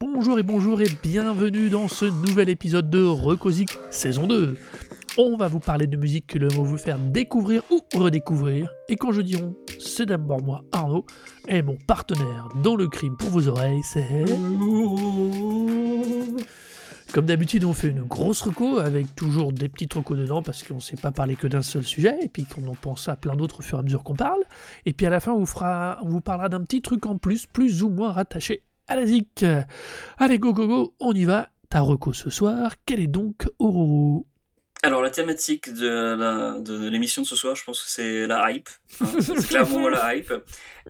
Bonjour et bonjour et bienvenue dans ce nouvel épisode de Recosic saison 2. On va vous parler de musique que l'on va vous faire découvrir ou redécouvrir. Et quand je dis on, c'est d'abord moi, Arnaud, et mon partenaire dans le crime pour vos oreilles, c'est... Comme d'habitude, on fait une grosse reco avec toujours des petits recos dedans parce qu'on ne sait pas parler que d'un seul sujet et puis qu'on en pense à plein d'autres au fur et à mesure qu'on parle. Et puis à la fin, on vous, parlera d'un petit truc en plus, plus ou moins rattaché à la zik. Allez, go, go, go, on y va. Ta reco ce soir, quelle est donc Aurore Alors, la thématique de l'émission de, ce soir, je pense que c'est la hype. Hein. c'est clairement la hype.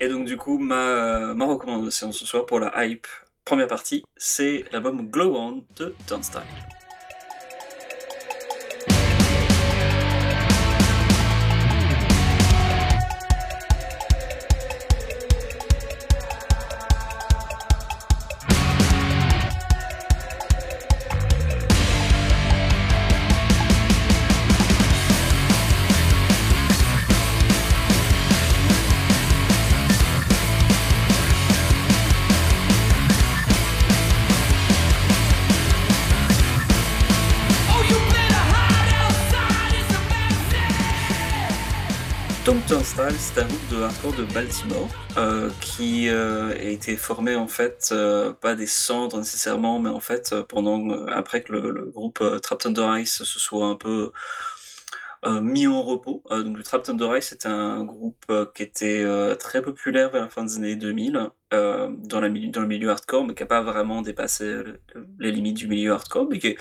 Et donc, du coup, ma, ma recommandation ce soir pour la hype, première partie, c'est l'album Glow On de Turnstile. Turnstile, c'est un groupe de hardcore de Baltimore euh, qui euh, a été formé en fait euh, pas des cendres nécessairement, mais en fait pendant après que le, groupe Trapped Under Ice se soit un peu mis en repos. donc le Trapped Under Ice c'était un groupe qui était très populaire vers la fin des années 2000 dans, la, dans le milieu hardcore, mais qui n'a pas vraiment dépassé les limites du milieu hardcore, mais qui,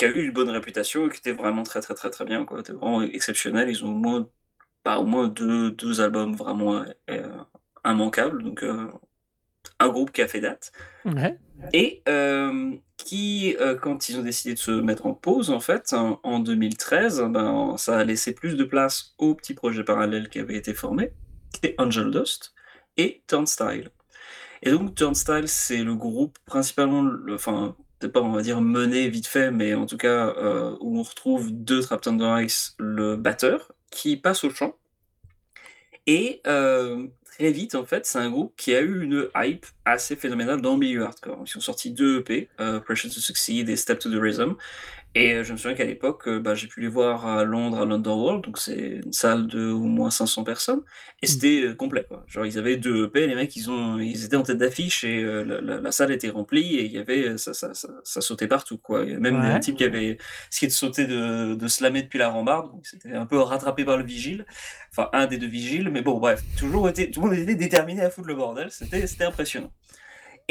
a eu une bonne réputation et qui était vraiment très très très très bien. C'était vraiment exceptionnel. Ils ont au moins pas au moins deux, deux albums vraiment euh, immanquables. Donc, euh, un groupe qui a fait date. Et euh, qui, quand ils ont décidé de se mettre en pause, en fait, en, 2013, ben, ça a laissé plus de place au petit projet parallèle qui avait été formé, qui était Angel Dust et Turnstile. Et donc, Turnstile, c'est le groupe principalement, le, enfin, peut-être pas, on va dire, mené vite fait, mais en tout cas, où on retrouve deux Trapped Under Ice, le batteur, qui passe au chant. Et euh, très vite, en fait, c'est un groupe qui a eu une hype assez phénoménale dans le milieu hardcore. Ils ont sorti deux EP, euh, Pressure to Succeed et Step to the Rhythm. Et euh, je me souviens qu'à l'époque, euh, bah, j'ai pu les voir à Londres, à l'Underworld, donc c'est une salle de au moins 500 personnes, et mmh. c'était euh, complet. Quoi. Genre, ils avaient deux EP, les mecs, ils, ont, ils étaient en tête d'affiche, et la, salle était remplie, et il y avait, ça, ça, ça, sautait partout. Quoi. Il y a même un type qui avait ce qui de sauter de, de slammer depuis la rambarde, donc c'était un peu rattrapé par le vigile, enfin un des deux vigiles, mais bon, bref, toujours été, tout le monde était déterminé à foutre le bordel, c'était impressionnant.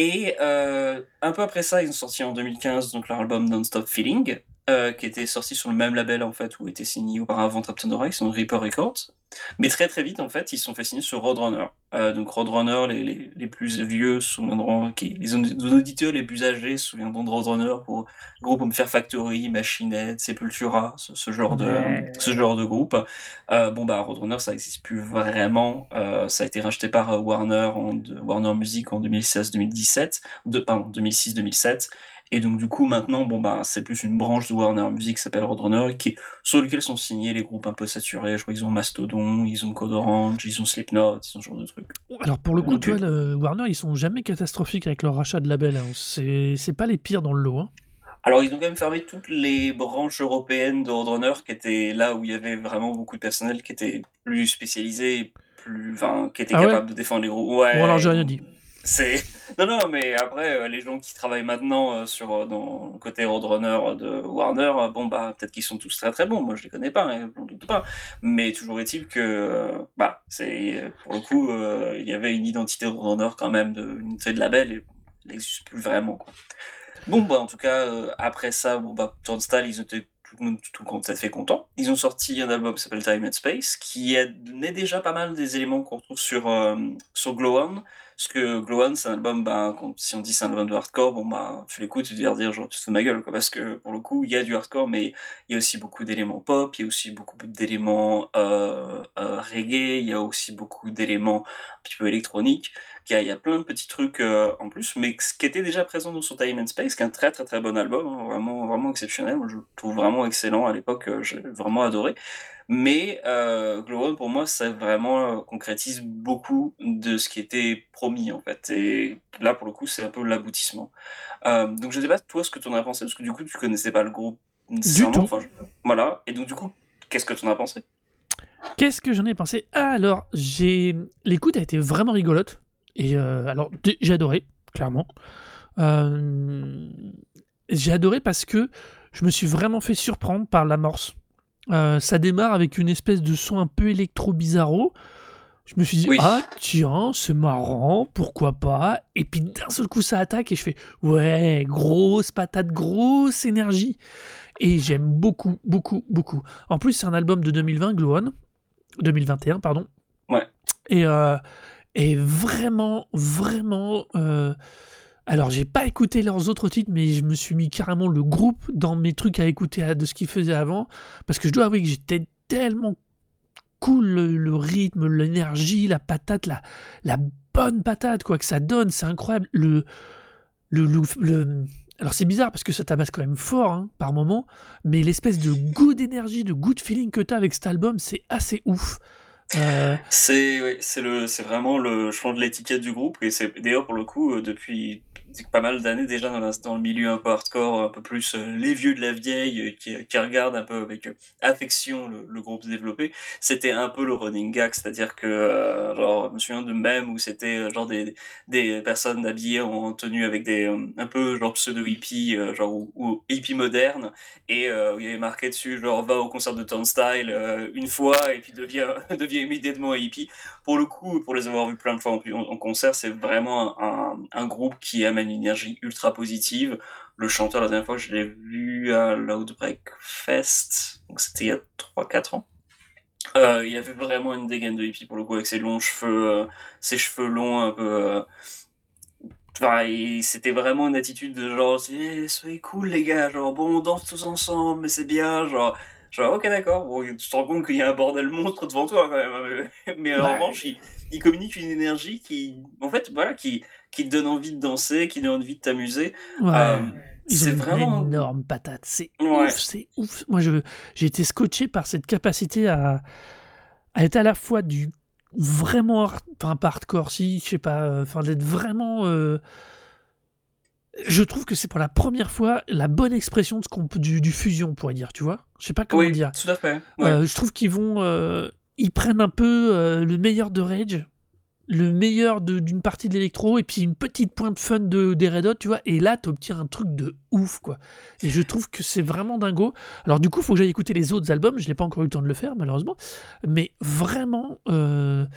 Et un peu après ça, ils ont sorti en 2015 donc leur album Non-Stop Feeling, euh, qui était sorti sur le même label en fait où était signé auparavant Trapton Rex, sont Reaper Records. Mais très très vite en fait, ils se sont fait signer sur Roadrunner. Euh, donc Roadrunner, les, les, les, plus vieux souviendront, qui, les auditeurs les plus âgés se souviendront de Roadrunner pour groupes comme Fair Factory, Machinette, Sepultura, ce, genre de ce genre de groupe. Euh, bon bah Roadrunner ça n'existe plus vraiment. Euh, ça a été racheté par Warner en Warner Music en 2016-2017, de pardon 2006-2007. Et donc, du coup, maintenant, bon, bah, c'est plus une branche de Warner Music qui s'appelle Roadrunner, qui, sur lequel sont signés les groupes un peu saturés. Je crois qu'ils ont Mastodon, ils ont Code Orange, ils ont Slipknot, ce genre de trucs. Alors, pour le coup, tu vois, le Warner, ils sont jamais catastrophiques avec leur rachat de label. Hein. C'est pas les pires dans le lot. Hein. Alors, ils ont quand même fermé toutes les branches européennes de Roadrunner, qui étaient là où il y avait vraiment beaucoup de personnel qui était plus spécialisé, plus, enfin, qui était ah capable de défendre les groupes. Ouais. Bon, alors, j'ai rien dit. Non non mais après euh, les gens qui travaillent maintenant euh, sur euh, dans le côté roadrunner de Warner bon bah peut-être qu'ils sont tous très très bons moi je les connais pas hein, je doute pas mais toujours est-il que bah c'est pour le coup il y avait une identité roadrunner quand même de une unité de label et elle n'existe plus vraiment. Bon bah en tout cas après ça bon bah Turnstile ils étaient tout tout le monde fait content. Ils ont sorti un album qui s'appelle Time and Space qui est déjà pas mal des éléments qu'on retrouve sur sur Glow On Parce que Glow One, c'est un album, ben, si on dit c'est un album de hardcore, bon, bah, tu l'écoutes, tu dis dire, genre, tu te fous de ma gueule, quoi. Parce que pour le coup, il y a du hardcore, mais il y a aussi beaucoup d'éléments pop, il y a aussi beaucoup d'éléments euh, euh, reggae, il y a aussi beaucoup d'éléments un petit peu électroniques. Il y a, il y a plein de petits trucs euh, en plus, mais ce qui était déjà présent dans son Time and Space, qui est un très très très bon album, hein, vraiment, vraiment exceptionnel. Moi, je le trouve vraiment excellent à l'époque, j'ai vraiment adoré. Mais euh, Glow pour moi, ça vraiment concrétise beaucoup de ce qui était promis, en fait. Et là, pour le coup, c'est un peu l'aboutissement. Euh, donc, je ne sais pas, toi, ce que tu en as pensé, parce que du coup, tu connaissais pas le groupe Du tout. Voilà. Et donc, du coup, qu'est-ce que tu en as pensé? Qu'est-ce que j'en ai pensé? Alors, j'ai l'écoute a été vraiment rigolote. Et euh, alors, j'ai adoré, clairement. j'ai adoré parce que je me suis vraiment fait surprendre par l'amorce euh, ça démarre avec une espèce de son un peu électro-bizarro. Je me suis dit, ah tiens, c'est marrant, pourquoi pas. Et puis d'un seul coup, ça attaque et je fais, ouais, grosse patate, grosse énergie. Et j'aime beaucoup, beaucoup, beaucoup. En plus, c'est un album de 2020, Glow 2021, pardon. Ouais. Et, euh, et vraiment, vraiment. Euh, alors, j'ai pas écouté leurs autres titres, mais je me suis mis carrément le groupe dans mes trucs à écouter de ce qu'ils faisaient avant. Parce que je dois avouer que j'étais tellement cool le, rythme, l'énergie, la patate, la, bonne patate, quoi, que ça donne. C'est incroyable. Le, le, le, alors, c'est bizarre parce que ça tabasse quand même fort hein, par moment, mais l'espèce de goût d'énergie, de goût de feeling que tu as avec cet album, c'est assez ouf. Euh, c'est c'est le c'est vraiment le je de l'étiquette du groupe et c'est d'ailleurs pour le coup euh, depuis pas mal d'années déjà dans, dans, le milieu un peu hardcore, un peu plus euh, les vieux de la vieille euh, qui, qui regardent un peu avec euh, affection le, groupe développé. C'était un peu le running gag, c'est-à-dire que genre, je me souviens de même où c'était genre des, des personnes habillées en tenue avec des un peu genre pseudo hippie, genre ou, hippie moderne, et il y avait marqué dessus genre va au concert de Turnstile une fois et puis devient devient immédiatement hippie. Pour le coup, pour les avoir vus plein de fois en, concert, c'est vraiment un, un, groupe qui amène une énergie ultra positive. Le chanteur, la dernière fois je l'ai vu à l'Outbreak Fest, donc c'était il y a 3-4 ans. Euh, il y avait vraiment une dégaine de hippie pour le coup avec ses longs cheveux, euh, ses cheveux longs un peu. Euh, c'était vraiment une attitude de genre, soyez cool les gars, genre bon on danse tous ensemble, mais c'est bien, genre, genre ok d'accord, bon, tu te rends compte qu'il y a un bordel monstre devant toi quand même, hein, mais en revanche il, il, communique une énergie qui, en fait, voilà, qui, qui te donne envie de danser, qui donne envie de t'amuser. Euh, c'est vraiment une énorme patate. C'est ouf, c'est ouf. Moi, j'ai été scotché par cette capacité à, à être à la fois du vraiment, enfin, pas hardcore, si, je sais pas, euh, enfin, d'être vraiment. Euh, je trouve que c'est pour la première fois la bonne expression de ce qu'on du, du fusion, on pourrait dire, tu vois. Je sais pas comment dire. Tout à fait. je trouve qu'ils vont, ils prennent un peu le meilleur de Rage le meilleur d'une partie de l'électro et puis une petite pointe fun de, des Red Hot, tu vois. Et là, tu obtiens un truc de ouf, quoi. Et je trouve que c'est vraiment dingo. Alors, du coup, il faut que j'aille écouter les autres albums. Je n'ai pas encore eu le temps de le faire, malheureusement. Mais vraiment, euh,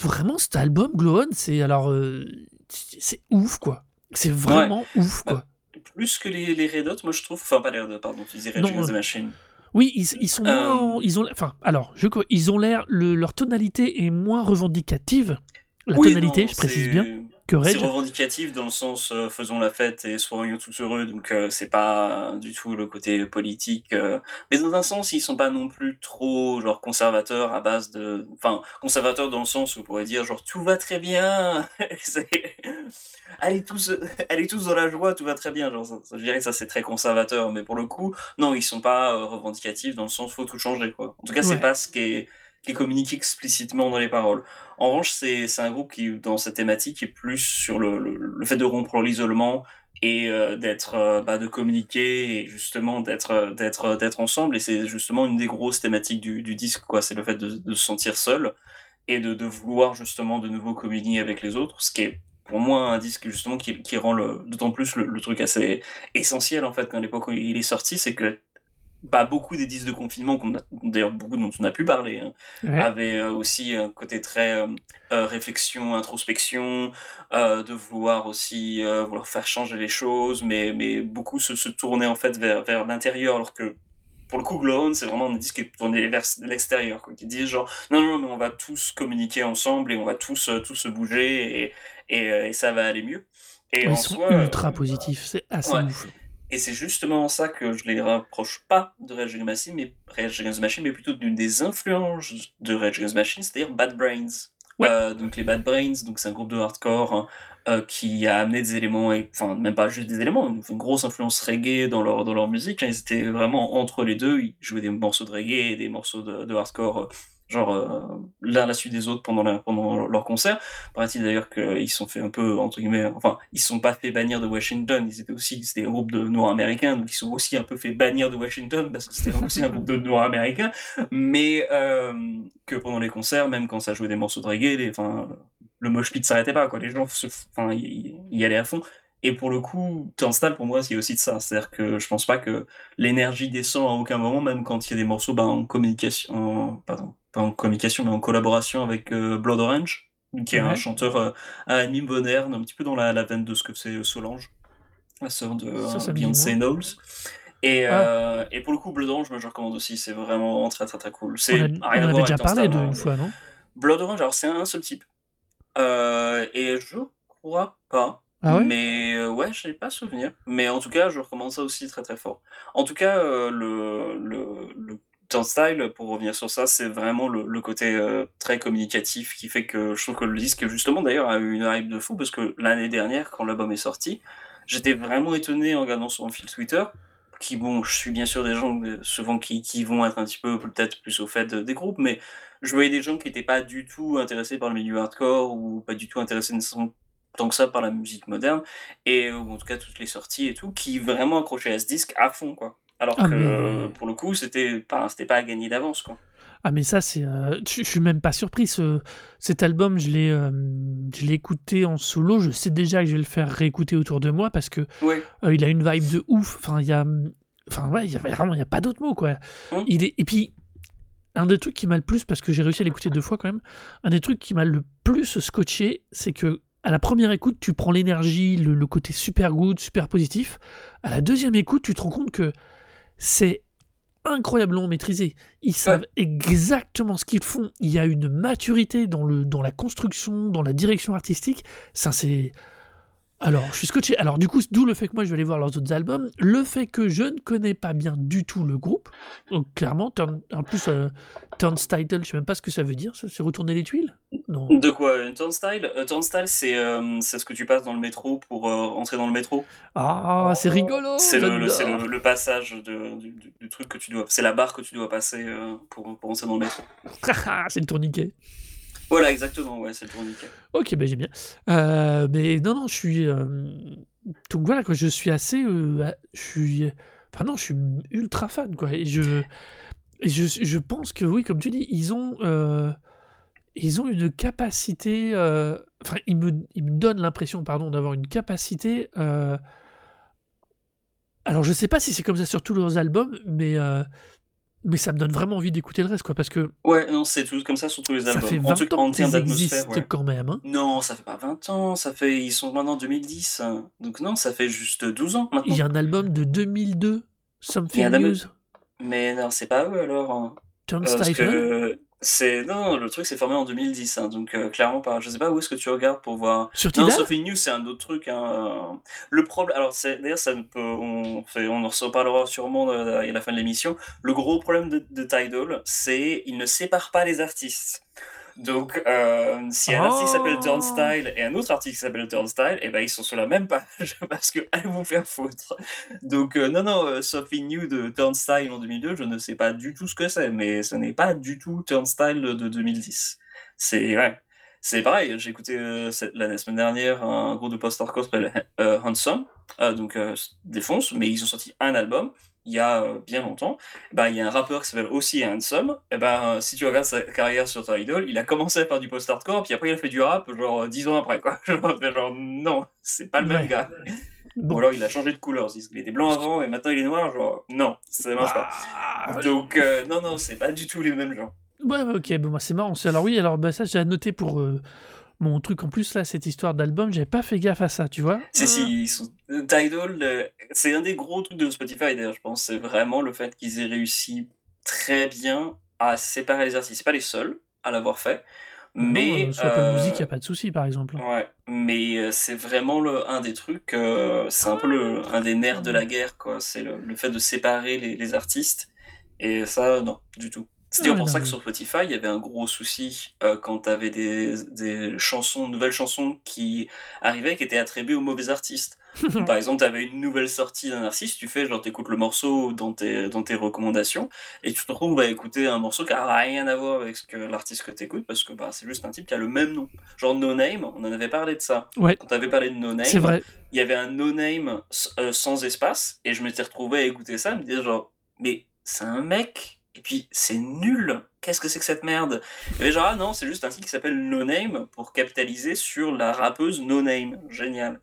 vraiment, cet album, Glow On, c'est alors, euh, c'est ouf, quoi. C'est vraiment ouf, quoi. Bah, plus que les, les, Red Hot, moi, je trouve. Enfin, pas les Red Hot, pardon, tu disais Against the Machine. Oui, ils, sont moins, euh. ils ont, enfin, alors, je, ils ont l'air, leur tonalité est moins revendicative. La tonalité, je précise bien. C'est revendicatif dans le sens euh, faisons la fête et soyons tous heureux, donc euh, c'est pas du tout le côté politique. Euh. mais dans un sens, ils sont pas non plus trop genre conservateurs à base de, enfin conservateurs dans le sens où on pourrait dire genre tout va très bien, allez tous, allez tous dans la joie, tout va très bien. Genre, ça, je dirais que ça c'est très conservateur, mais pour le coup, non, ils sont pas revendicatifs dans le sens faut tout changer quoi. En tout cas, c'est pas ce qui est qui communique explicitement dans les paroles. En revanche, c'est un groupe qui, dans cette thématique, est plus sur le, le, fait de rompre l'isolement et euh, d'être, euh, bah, de communiquer et justement d'être, euh, d'être, d'être ensemble. Et c'est justement une des grosses thématiques du, du disque, quoi. C'est le fait de, de, se sentir seul et de, de, vouloir justement de nouveau communier avec les autres, ce qui est pour moi un disque justement qui, qui rend d'autant plus le, le, truc assez essentiel en fait quand l'époque où il est sorti, c'est que pas beaucoup des disques de confinement, d'ailleurs beaucoup dont on a pu parler, hein, avaient euh, aussi un côté très euh, euh, réflexion, introspection, de vouloir aussi vouloir faire changer les choses, mais, mais beaucoup se, se tourner en fait vers, vers l'intérieur, alors que pour le coup, Glowon, c'est vraiment un disque qui est tourné vers l'extérieur, qui dit genre, non, non, mais on va tous communiquer ensemble et on va tous, tous se bouger et, et, et, ça va aller mieux. Et Ils sont ultra positifs, c'est assez ouf. Et c'est justement ça que je les rapproche pas de Rage Against Machine, mais Rage Against Machine, mais plutôt d'une des influences de Rage Against Machine, c'est-à-dire Bad Brains. Euh, donc les Bad Brains, donc c'est un groupe de hardcore euh, qui a amené des éléments, et, enfin même pas juste des éléments, une, grosse influence reggae dans leur, dans leur musique. Hein. ils étaient vraiment entre les deux, ils jouaient des morceaux de reggae et des morceaux de, de hardcore euh, genre euh, l'un à la suite des autres pendant, leur concert. Paraît-il d'ailleurs qu'ils sont fait un peu, entre guillemets, enfin, ils se sont pas fait bannir de Washington, ils étaient aussi, c'était un groupe de Noirs américains, donc ils sont aussi un peu fait bannir de Washington, parce que c'était aussi un groupe de Noirs américains, mais euh, que pendant les concerts, même quand ça jouait des morceaux de reggae, les, enfin, le mosh pit s'arrêtait pas, quoi, les gens se, enfin, y, y allaient à fond. Et pour le coup, Turnstile, pour moi, c'est aussi de ça. C'est-à-dire que je pense pas que l'énergie descend à aucun moment, même quand il y a des morceaux ben, en communication, en, pardon, pas en communication, mais en collaboration avec euh, Blood Orange, qui est un chanteur euh, anime moderne, un petit peu dans la, la veine de ce que c'est euh, Solange, la sœur de euh, Beyoncé Knowles. Et, ah. et, pour le coup, Blood Orange, je recommande aussi, c'est vraiment très très très cool. C'est on, a, on avait déjà parlé d'une hein, fois, non? Blood Orange, alors c'est un seul type. et je crois pas ah? Mais euh, ouais, je n'ai pas souvenir. Mais en tout cas, je recommande ça aussi très très fort. En tout cas, euh, le, le, le Turnstile, pour revenir sur ça, c'est vraiment le, le côté euh, très communicatif qui fait que je trouve que le disque, justement, d'ailleurs, a eu une hype de fou parce que l'année dernière, quand l'album est sorti, j'étais vraiment étonné en regardant son fil Twitter. Qui, bon, je suis bien sûr des gens souvent qui, qui vont être un petit peu peut-être plus au fait des groupes, mais je voyais des gens qui n'étaient pas du tout intéressés par le milieu hardcore ou pas du tout intéressés tant que ça par la musique moderne, et en tout cas toutes les sorties et tout, qui vraiment accrochaient à ce disque à fond, quoi. Alors ah, que pour le coup, c'était pas, c'était pas à gagner d'avance, quoi. Ah mais ça c'est, euh, je suis même pas surpris. Ce, cet album, je l'ai, euh, je l'ai écouté en solo. Je sais déjà que je vais le faire réécouter autour de moi parce que ouais. euh, il a une vibe de ouf. Enfin il y a, enfin ouais, il y a vraiment, il y a pas d'autre mot quoi. Mmh. Il est, et puis un des trucs qui m'a le plus, parce que j'ai réussi à l'écouter deux fois quand même, un des trucs qui m'a le plus scotché, c'est que à la première écoute, tu prends l'énergie, le, le, côté super good, super positif. À la deuxième écoute, tu te rends compte que c'est incroyablement maîtrisé. Ils savent ouais. exactement ce qu'ils font. Il y a une maturité dans, le, dans la construction, dans la direction artistique. Ça, c'est alors, je suis scotché. Alors, du coup, d'où le fait que moi, je vais aller voir leurs autres albums. Le fait que je ne connais pas bien du tout le groupe. Donc, clairement, turn, en plus, euh, Turnstile, je ne sais même pas ce que ça veut dire. C'est retourner les tuiles Non. De quoi Une Turnstile? Euh, Turnstile, c'est euh, ce que tu passes dans le métro pour euh, entrer dans le métro. Ah, c'est rigolo C'est le, le, le, le, passage de, du, du, truc que tu dois... C'est la barre que tu dois passer euh, pour, pour entrer dans le métro. c'est le tourniquet. Voilà, exactement, ouais, c'est le tourniquet. Ok, ben j'ai bien. Euh, mais non, non, je suis. Euh, donc voilà, quoi, je suis assez. Euh, je suis. Enfin, non, je suis ultra fan, quoi. Et je, et je, je pense que, oui, comme tu dis, ils ont. Euh, ils ont une capacité. Euh, enfin, ils me, ils me donnent l'impression, pardon, d'avoir une capacité. alors, je sais pas si c'est comme ça sur tous leurs albums, mais mais ça me donne vraiment envie d'écouter le reste, quoi, parce que... Ouais, non, c'est tout comme ça sur tous les albums. Ça fait 20 en, ans qu'ils existent ouais. quand même, hein Non, ça fait pas 20 ans, ça fait... Ils sont maintenant en 2010, hein. donc non, ça fait juste 12 ans, maintenant. Il y a un album de 2002, Something News. Mais non, c'est pas eux, alors. Hein. Tom euh, Stifle c'est non, le truc s'est formé en 2010, hein, donc euh, clairement pas. Je sais pas où est-ce que tu regardes pour voir. Sur. Non, Sophie News, c'est un autre truc. Hein. Le problème, alors d'ailleurs, ça ne peut, on, fait, on en reparlera sûrement à la fin de l'émission. Le gros problème de, de Tidal, c'est il ne sépare pas les artistes. Donc, euh, si un oh. artiste s'appelle Turnstile et un autre artiste s'appelle Turnstile, et eh ben ils sont sur la même page parce que allez vous faire foutre. Donc, euh, non, non, euh, Sophie New de Turnstile en 2002, je ne sais pas du tout ce que c'est, mais ce n'est pas du tout Turnstile de 2010. C'est ouais, c'est pareil. J'ai écouté euh, la semaine dernière un groupe de post-hardcore s'appelle Handsome, donc défonce, mais ils ont sorti un album il y a euh, bien longtemps, bah, il y a un rappeur qui s'appelle aussi Handsome. Et ben, si tu regardes sa carrière sur ton idol, il a commencé à faire du post-hardcore, puis après il a fait du rap, genre 10 ans après, quoi. genre, non, c'est pas le même ouais. gars. Bon. Ou alors il a changé de couleur. Il était blanc avant et maintenant il est noir, genre, non, ça marche pas. Ah, Donc, euh, non, non, c'est pas du tout les mêmes gens. Ouais, ok, bon, bah, c'est marrant. Alors, oui, alors bah, ça, j'ai noté pour. Euh mon truc en plus là, cette histoire d'album, j'avais pas fait gaffe à ça, tu vois? Si, si, ils sont Tidal, heu, c'est un des gros trucs de Spotify d'ailleurs, je pense. C'est vraiment le fait qu'ils aient réussi très bien à séparer les artistes. C'est pas les seuls à l'avoir fait, Non, mais heu, sur Apple Music, il y a pas de souci, par exemple, ouais, mais heu, c'est vraiment le un des trucs, c'est un peu le un des nerfs de la guerre, quoi. C'est le le fait de séparer les les artistes et ça, non, du tout. C'est d'ailleurs Ouais, pour ça que sur Spotify, il y avait un gros souci, heu, quand tu avais des des chansons nouvelles chansons qui arrivaient, qui étaient attribuées aux mauvais artistes. Par exemple, tu avais une nouvelle sortie d'un artiste, tu fais genre tu écoutes le morceau dans tes dans tes recommandations et tu te retrouves à écouter un morceau qui a rien à voir avec ce que l'artiste que tu écoutes parce que, bah, c'est juste un type qui a le même nom. Genre Noname, on en avait parlé de ça. Ouais. Quand tu avais parlé de C'est Noname, vrai. il y avait un Noname s heu, sans espace et je m'étais retrouvé à écouter ça, à me dire genre: «Mais c'est un mec et puis c'est nul, qu'est-ce que c'est que cette merde?» et genre: «Ah non, c'est juste un titre qui s'appelle Noname pour capitaliser sur la rappeuse Noname». Génial.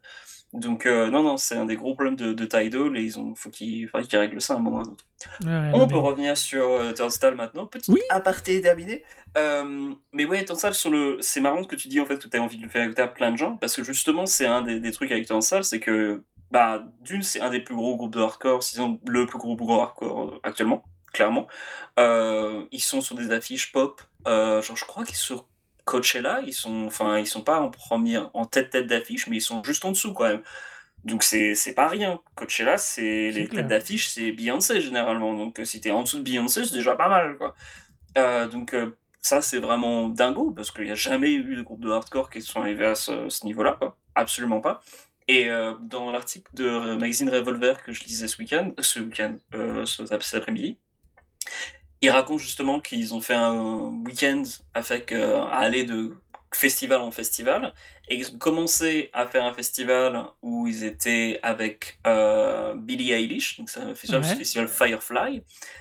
Donc heu, non, non, c'est un des gros problèmes de de Tidal et ils ont faut qu'ils faudrait qu'ils règlent ça à un moment ou à un autre. Ouais, On peut revenir sur, Turnstile maintenant. Petit Oui! aparté terminé. Hem, mais ouais, Turnstile sur le c'est marrant ce que tu dis en fait, que tu as envie de le faire écouter à plein de gens parce que justement, c'est un des des trucs avec Turnstile, c'est que, bah, d'une, c'est un des plus gros groupes de hardcore, sinon le plus gros groupe hardcore, heu, actuellement, clairement. Heu, ils sont sur des affiches pop, heu, genre je crois qu'ils sont sur Coachella, ils sont enfin, ils sont pas en 1er en tête tête d'affiche, mais ils sont juste en dessous quand même. Donc c'est pas rien. Coachella, c'est les têtes d'affiche, c'est Beyoncé généralement, donc heu, si tu es en dessous de Beyoncé, c'est déjà pas mal, quoi. Donc ça, c'est vraiment dingo parce qu'il y a jamais eu de groupe de hardcore qui sont arrivés à ce ce niveau-là. Absolument pas et dans l'article de magazine Revolver que je lisais ce week-end ce week-end, ce cet après-midi ils racontent justement qu'ils ont fait un week-end avec, heu, à aller de festival en festival commencé à faire un festival où ils étaient avec, heu, Billie Eilish, donc c'est un festival c'est Ouais. festival Firefly.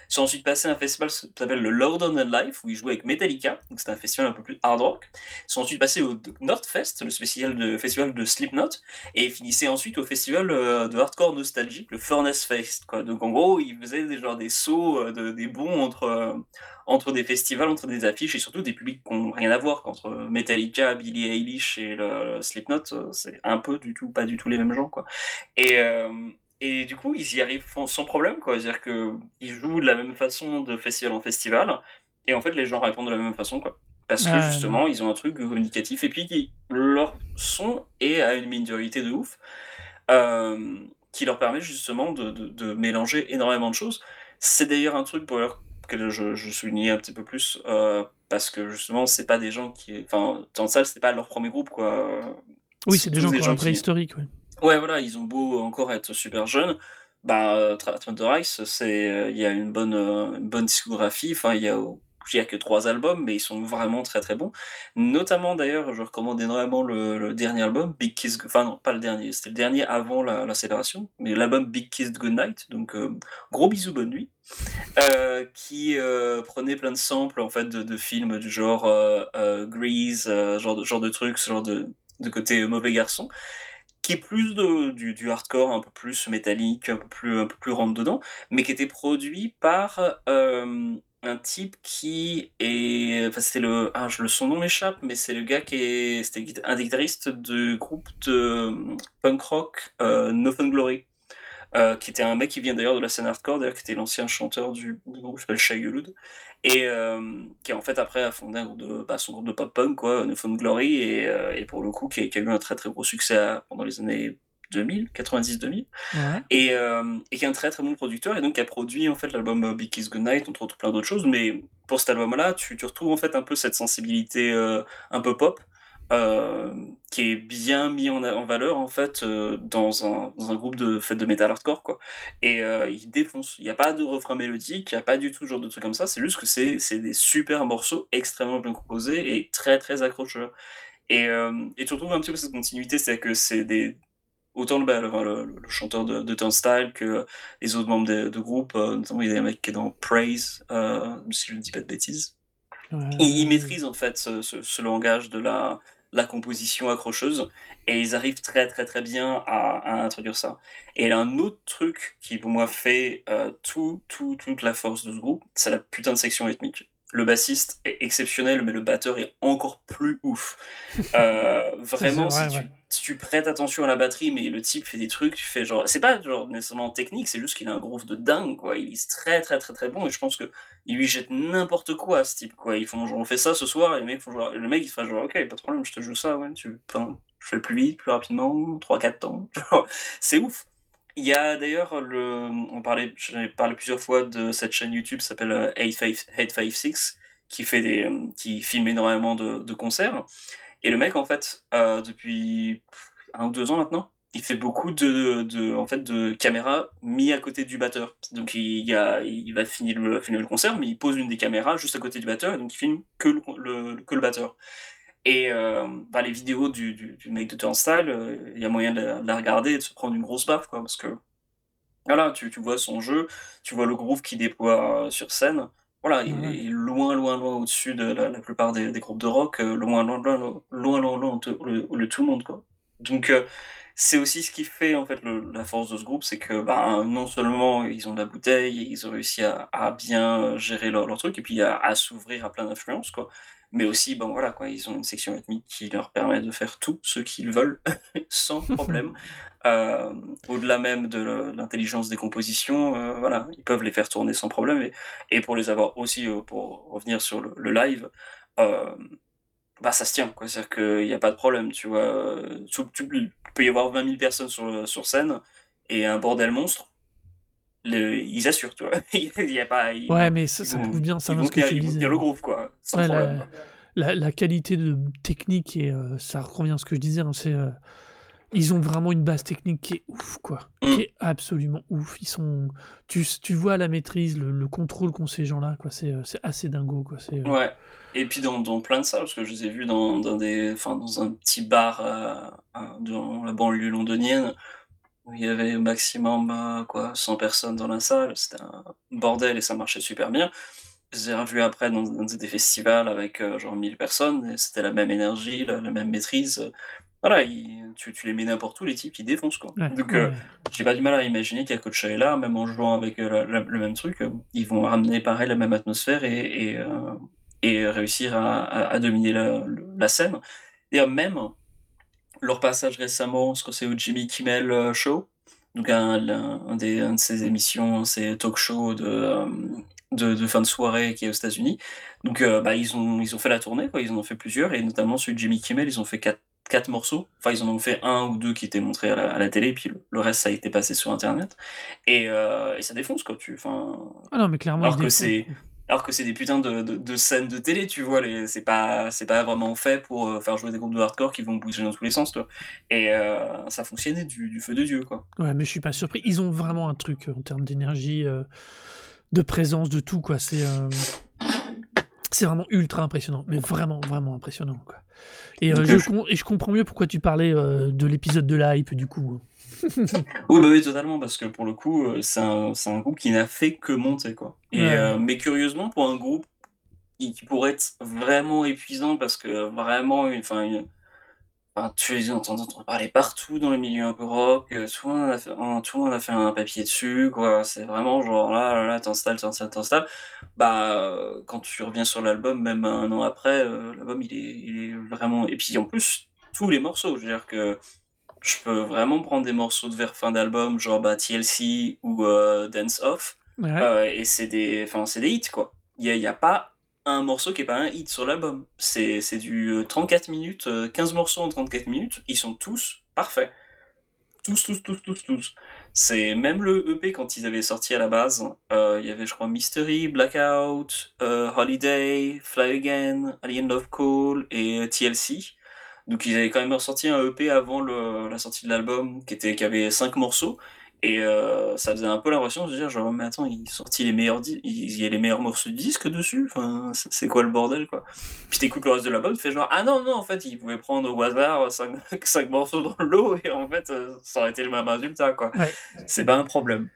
Ils sont ensuite passés à un festival qui s'appelle le Louder Than Life où ils jouaient avec Metallica, donc c'était un festival un peu plus hard rock. Ils sont ensuite passés au d Northfest, le spécial de festival de Slipknot et ils finissaient ensuite au festival, heu, de hardcore nostalgique, le Furnace Fest, quoi. Donc en gros, ils faisaient des genre des sauts, heu, de des bonds entre, heu, entre des festivals, entre des affiches et surtout des publics qui ont rien à voir. Entre Metallica, Billie Eilish et le Slipknot, heu, c'est un peu du tout pas du tout les mêmes gens, quoi et hem et du coup, ils y arrivent sans problème, quoi. C'est-à-dire qu'ils jouent de la même façon de festival en festival et en fait, les gens répondent de la même façon, quoi. Parce que Ah justement, ils ont un truc communicatif et puis qui leur son est à une minorité de ouf, hem, qui leur permet justement de de de mélanger énormément de choses. C'est d'ailleurs un truc pour leur que je je soulignais un petit peu plus, parce que justement, c'est pas des gens qui enfin, Turnstile, c'est pas leur 1er groupe, quoi, Oui, c'est des gens des qui gens qui préhistorique, ouais. ouais, voilà, ils ont beau encore être super jeunes, bah, Tra Thunder Ice, c'est, heu, il y a une bonne, heu, une bonne discographie, enfin, il y a il y a que 3 albums, mais ils sont vraiment très, très bons. Notamment d'ailleurs, je recommande énormément le dernier album, Big Kiss enfin non, pas le dernier, c'était le dernier avant la la mais l'album Big Kiss Goodnight, donc heu, gros bisous, bonne nuit, heu, qui, heu, prenait plein de samples en fait de films du genre, Grease, genre de genre de trucs, ce genre de de côté mauvais garçon, qui est plus de du hardcore un peu plus métallique, un peu plus un peu plus rentre dedans, mais qui était produit par, un type qui est enfin, c'était le ah je son nom m'échappe, mais c'est le gars qui est c'était un des guitaristes du groupe de, mmh, punk rock, Fun Glory, heu, qui était un mec qui vient d'ailleurs de la scène hardcore, d'ailleurs qui était l'ancien chanteur du groupe qui s'appelle Shai Hulud et hem, qui en fait après a fondé un groupe de bah, son groupe de pop punk quoi, No Fun Glory et et pour le coup qui a eu un très, très gros succès pendant les années 2000, 90-2000 Ouais. et hem et qui est un très, très bon producteur et donc qui a produit en fait l'album, heu, Big Kiss Goodnight, entre autres plein d'autres choses, mais pour cet album-là, tu tu retrouves en fait un peu cette sensibilité, heu, un peu pop, qui est bien mis en valeur en fait, dans un dans un groupe de fait de métal hardcore, quoi. Et heu, ils défoncent. Il y a pas de refrain mélodique, il y a pas du tout ce genre de trucs comme ça, c'est juste que c'est c'est des super morceaux extrêmement bien composés et très, très accrocheurs. Et et tu retrouves un petit peu cette continuité, c'est-à-dire que c'est des autant le bah, le le le chanteur de de Turnstile que les autres membres de de groupe, heu, notamment il y a un mec qui est dans Praise, heu, si je ne dis pas de bêtises. Ils maîtrisent en fait ce ce ce langage de la la composition accrocheuse et ils arrivent très, très, très bien à à introduire ça et un autre truc qui pour moi fait, heu, tout tout toute la force de ce groupe, c'est la putain de section rythmique. le bassiste est exceptionnel, mais le batteur est encore plus ouf. Euh, vraiment, si, tu, si, tu, prêtes attention à la batterie, mais le type fait des trucs, tu fais genre. C'est pas genre nécessairement technique, c'est juste qu'il a un groove de dingue, quoi. Il est très, très, très, très bon, et je pense qu'il lui jette n'importe quoi, ce type, quoi. Ils font genre, on fait ça ce soir, et mec, genre, le mec il fait genre, ok, pas de problème, je te joue ça, ouais, tu. je fais plus vite, plus rapidement, 3-4 temps. c'est ouf. Il y a d'ailleurs le, on parlait, parlé plusieurs fois de cette chaîne YouTube qui s'appelle 856 euh, qui fait des, qui filme énormément de, concerts. Et le mec en fait, euh, depuis un ou deux ans maintenant, il fait beaucoup de, de, en fait, de caméras mis à côté du batteur. Donc il, a, il va finir le, finir le concert, mais il pose une des caméras juste à côté du batteur, et donc il filme que le, que le batteur. Et euh, bah, les vidéos du, du, mec de Turnstile, euh, il y a moyen de la, regarder et de se prendre une grosse baffe, quoi, parce que voilà, tu, tu vois son jeu, tu vois le groove qu'il déploie sur scène. Voilà, il est loin, loin, loin au-dessus de la, plupart des, des, groupes de rock, loin, loin, loin, loin, loin, loin, loin, le, tout le monde, quoi. Donc, c'est aussi ce qui fait en fait la force de ce groupe, c'est que bah, non seulement ils ont de la bouteille, ils ont réussi à, à bien gérer leur, leur, truc et puis à, à s'ouvrir à plein d'influences, quoi mais aussi, bon voilà, quoi, ils ont une section ethnique qui leur permet de faire tout ce qu'ils veulent sans problème. Euh, au-delà même de l'intelligence des compositions, euh, voilà, ils peuvent les faire tourner sans problème. Et, et pour les avoir aussi, euh, pour revenir sur le, live, bah ça se tient, quoi. C'est-à-dire qu'il n'y a pas de problème, tu vois. Tu, il peut y avoir 20 000 personnes sur, sur scène et un bordel monstre. Ils assurent, tu vois. il y a pas, ouais, mais ça, ça prouve bien, ça ce que tu disais. le groove, quoi. Sans problème. La, la, qualité de technique, et ça revient à ce que je disais, hein, c'est ils ont vraiment une base technique qui est ouf, quoi. Qui mm. est absolument ouf. Ils sont, tu, tu vois la maîtrise, le, contrôle qu'ont ces gens-là, quoi. C'est, c'est assez dingo, quoi. Ouais. Et puis dans, dans, plein de salles, parce que je les ai vus dans, dans des, enfin, dans un petit bar dans la banlieue londonienne, il y avait maximum euh, quoi, 100 personnes dans la salle. C'était un bordel et ça marchait super bien. Je les ai revus après dans, des festivals avec euh, genre 1000 personnes, et c'était la même énergie, la, même maîtrise. Voilà, tu, tu, les mets n'importe où, les types, ils défoncent. Quoi. Donc, euh, j'ai pas du mal à imaginer qu'à Coachella, même en jouant avec le même truc, ils vont ramener pareil la même atmosphère et, et, et réussir à, à, dominer la, la scène. Et même leur passage récemment, ce que c'est au Jimmy Kimmel euh, Show, donc un, un, des, un de ces émissions, ces talk shows de, euh, de, de, fin de soirée qui est aux États-Unis. Donc euh, bah, ils, ont, ils ont fait la tournée, quoi. ils en ont fait plusieurs, et notamment celui de Jimmy Kimmel, ils ont fait quatre, quatre morceaux. Enfin, ils en ont fait un ou deux qui étaient montrés à la, à la télé, puis le, reste, ça a été passé sur Internet. Et, euh, et ça défonce, quoi. Tu, ah non, mais clairement, alors que c'est alors que c'est des putains de, de, scènes de télé, tu vois, c'est pas, pas vraiment fait pour euh, faire jouer des groupes de hardcore qui vont bouger dans tous les sens, toi. Et euh, ça fonctionnait du, du, feu de Dieu, quoi. Ouais, mais je suis pas surpris. Ils ont vraiment un truc en termes d'énergie, euh, de présence, de tout, quoi. C'est c'est vraiment ultra impressionnant, mais vraiment, vraiment impressionnant, quoi. Et, je, et je comprends mieux pourquoi tu parlais de l'épisode de la hype, du coup. oui, bah oui, totalement, parce que pour le coup, euh, c'est un, un, groupe qui n'a fait que monter, quoi. Et, euh, mais curieusement, pour un groupe qui, pourrait être vraiment épuisant, parce que vraiment, enfin, enfin, tu les entends, parler partout dans le milieu un peu rock, euh, tout, le monde a fait, tout le monde a fait un papier dessus, quoi. C'est vraiment genre là, là, là t'installes, t'installes, t'installes. Bah, quand tu reviens sur l'album, même un an après, l'album, il est, il est vraiment. Et puis en plus, tous les morceaux, je veux dire que je peux vraiment prendre des morceaux de vers fin d'album, genre bah, TLC ou euh, Dance Off, euh, et c'est des, c'est des hits, quoi. Il n'y a, pas un morceau qui n'est pas un hit sur l'album. C'est du 34 euh, minutes, 15 morceaux en 34 minutes, ils sont tous parfaits. Tous, tous, tous, tous, tous. C'est même le EP quand ils avaient sorti à la base, il y avait je crois Mystery, Blackout, Holiday, Fly Again, Alien Love Call et TLC. Donc ils avaient quand même ressorti un EP avant le, la sortie de l'album qui était qui avait cinq morceaux. Et euh, ça faisait un peu l'impression de se dire genre mais attends il sorti les meilleurs il y a les meilleurs morceaux de disque dessus? Enfin c'est quoi le bordel quoi? Puis t'écoutes le reste de l'album tu fais genre ah non non en fait ils pouvaient prendre au hasard cinq, cinq morceaux dans l'eau et en fait euh, ça aurait été le même résultat quoi. C'est pas un problème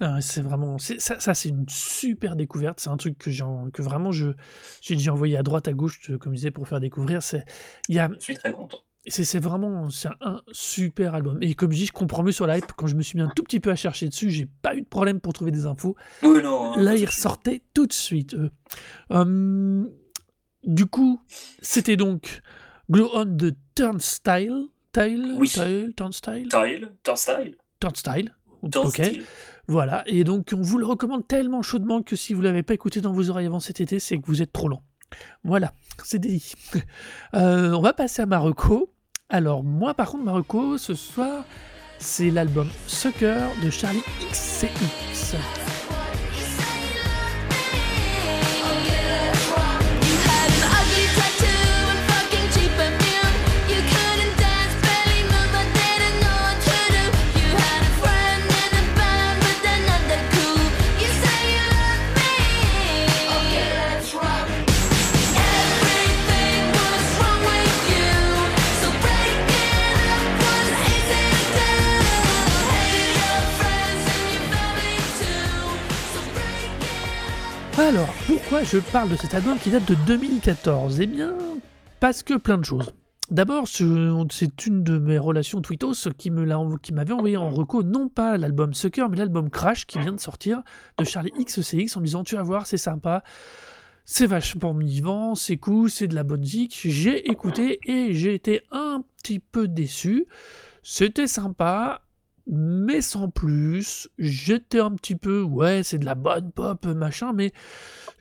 ah c'est vraiment ça, ça c'est une super découverte. C'est un truc que j'ai que vraiment je j'ai déjà envoyé à droite, à gauche, comme je disais, pour faire découvrir. C'est il y a Je suis très content. c'est c'est vraiment c'est un super album et comme je dis, je comprends mieux sur la hype. Quand je me suis mis un tout petit peu à chercher dessus, j'ai pas eu de problème pour trouver des infos. Oui, non, hein, Là, ils souci. ressortaient tout de suite, eux. Hem, du coup, c'était donc Glow On de Turnstile, Tile, Oui. Tile, Turnstile, Tile, Turnstile, Turnstile, OK, Turnstile. Voilà et donc on vous le recommande tellement chaudement que si vous l'avez pas écouté dans vos oreilles avant cet été, c'est que vous êtes trop lent. Voilà, c'est dit. Heu, on va passer à ma reco. Alors moi, par contre, ma reco ce soir, c'est l'album Sucker de Charlie XCX. Alors, pourquoi je parle de cet album qui date de 2014 Eh bien, parce que plein de choses. D'abord, ce- c'est une de mes relations env- qui m'avait envoyé en reco, non pas l'album Sucker, mais l'album Crash qui vient de sortir de Charlie XCX en me disant Tu vas voir, c'est sympa, c'est vachement vivant, c'est cool, c'est de la bonne zik. J'ai écouté et j'ai été un petit peu déçu. C'était sympa, mais sans plus. J'étais un petit peu, ouais, c'est de la bonne pop, machin, mais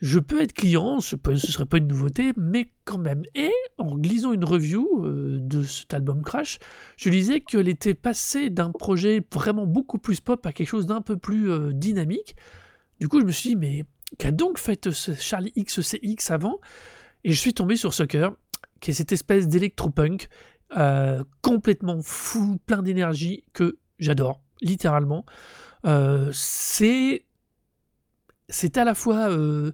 je peux être client, ce ne serait pas une nouveauté, mais quand même. Et en lisant une review euh, de cet album Crash, je lisais qu'elle était passée d'un projet vraiment beaucoup plus pop à quelque chose d'un peu plus euh, dynamique. Du coup, je me suis dit, mais qu'a donc fait ce Charlie XCX avant? Et je suis tombé sur Sucker, qui est cette espèce d'électropunk euh, complètement fou, plein d'énergie, que j'adore, littéralement. Euh, c'est c'est à la fois euh,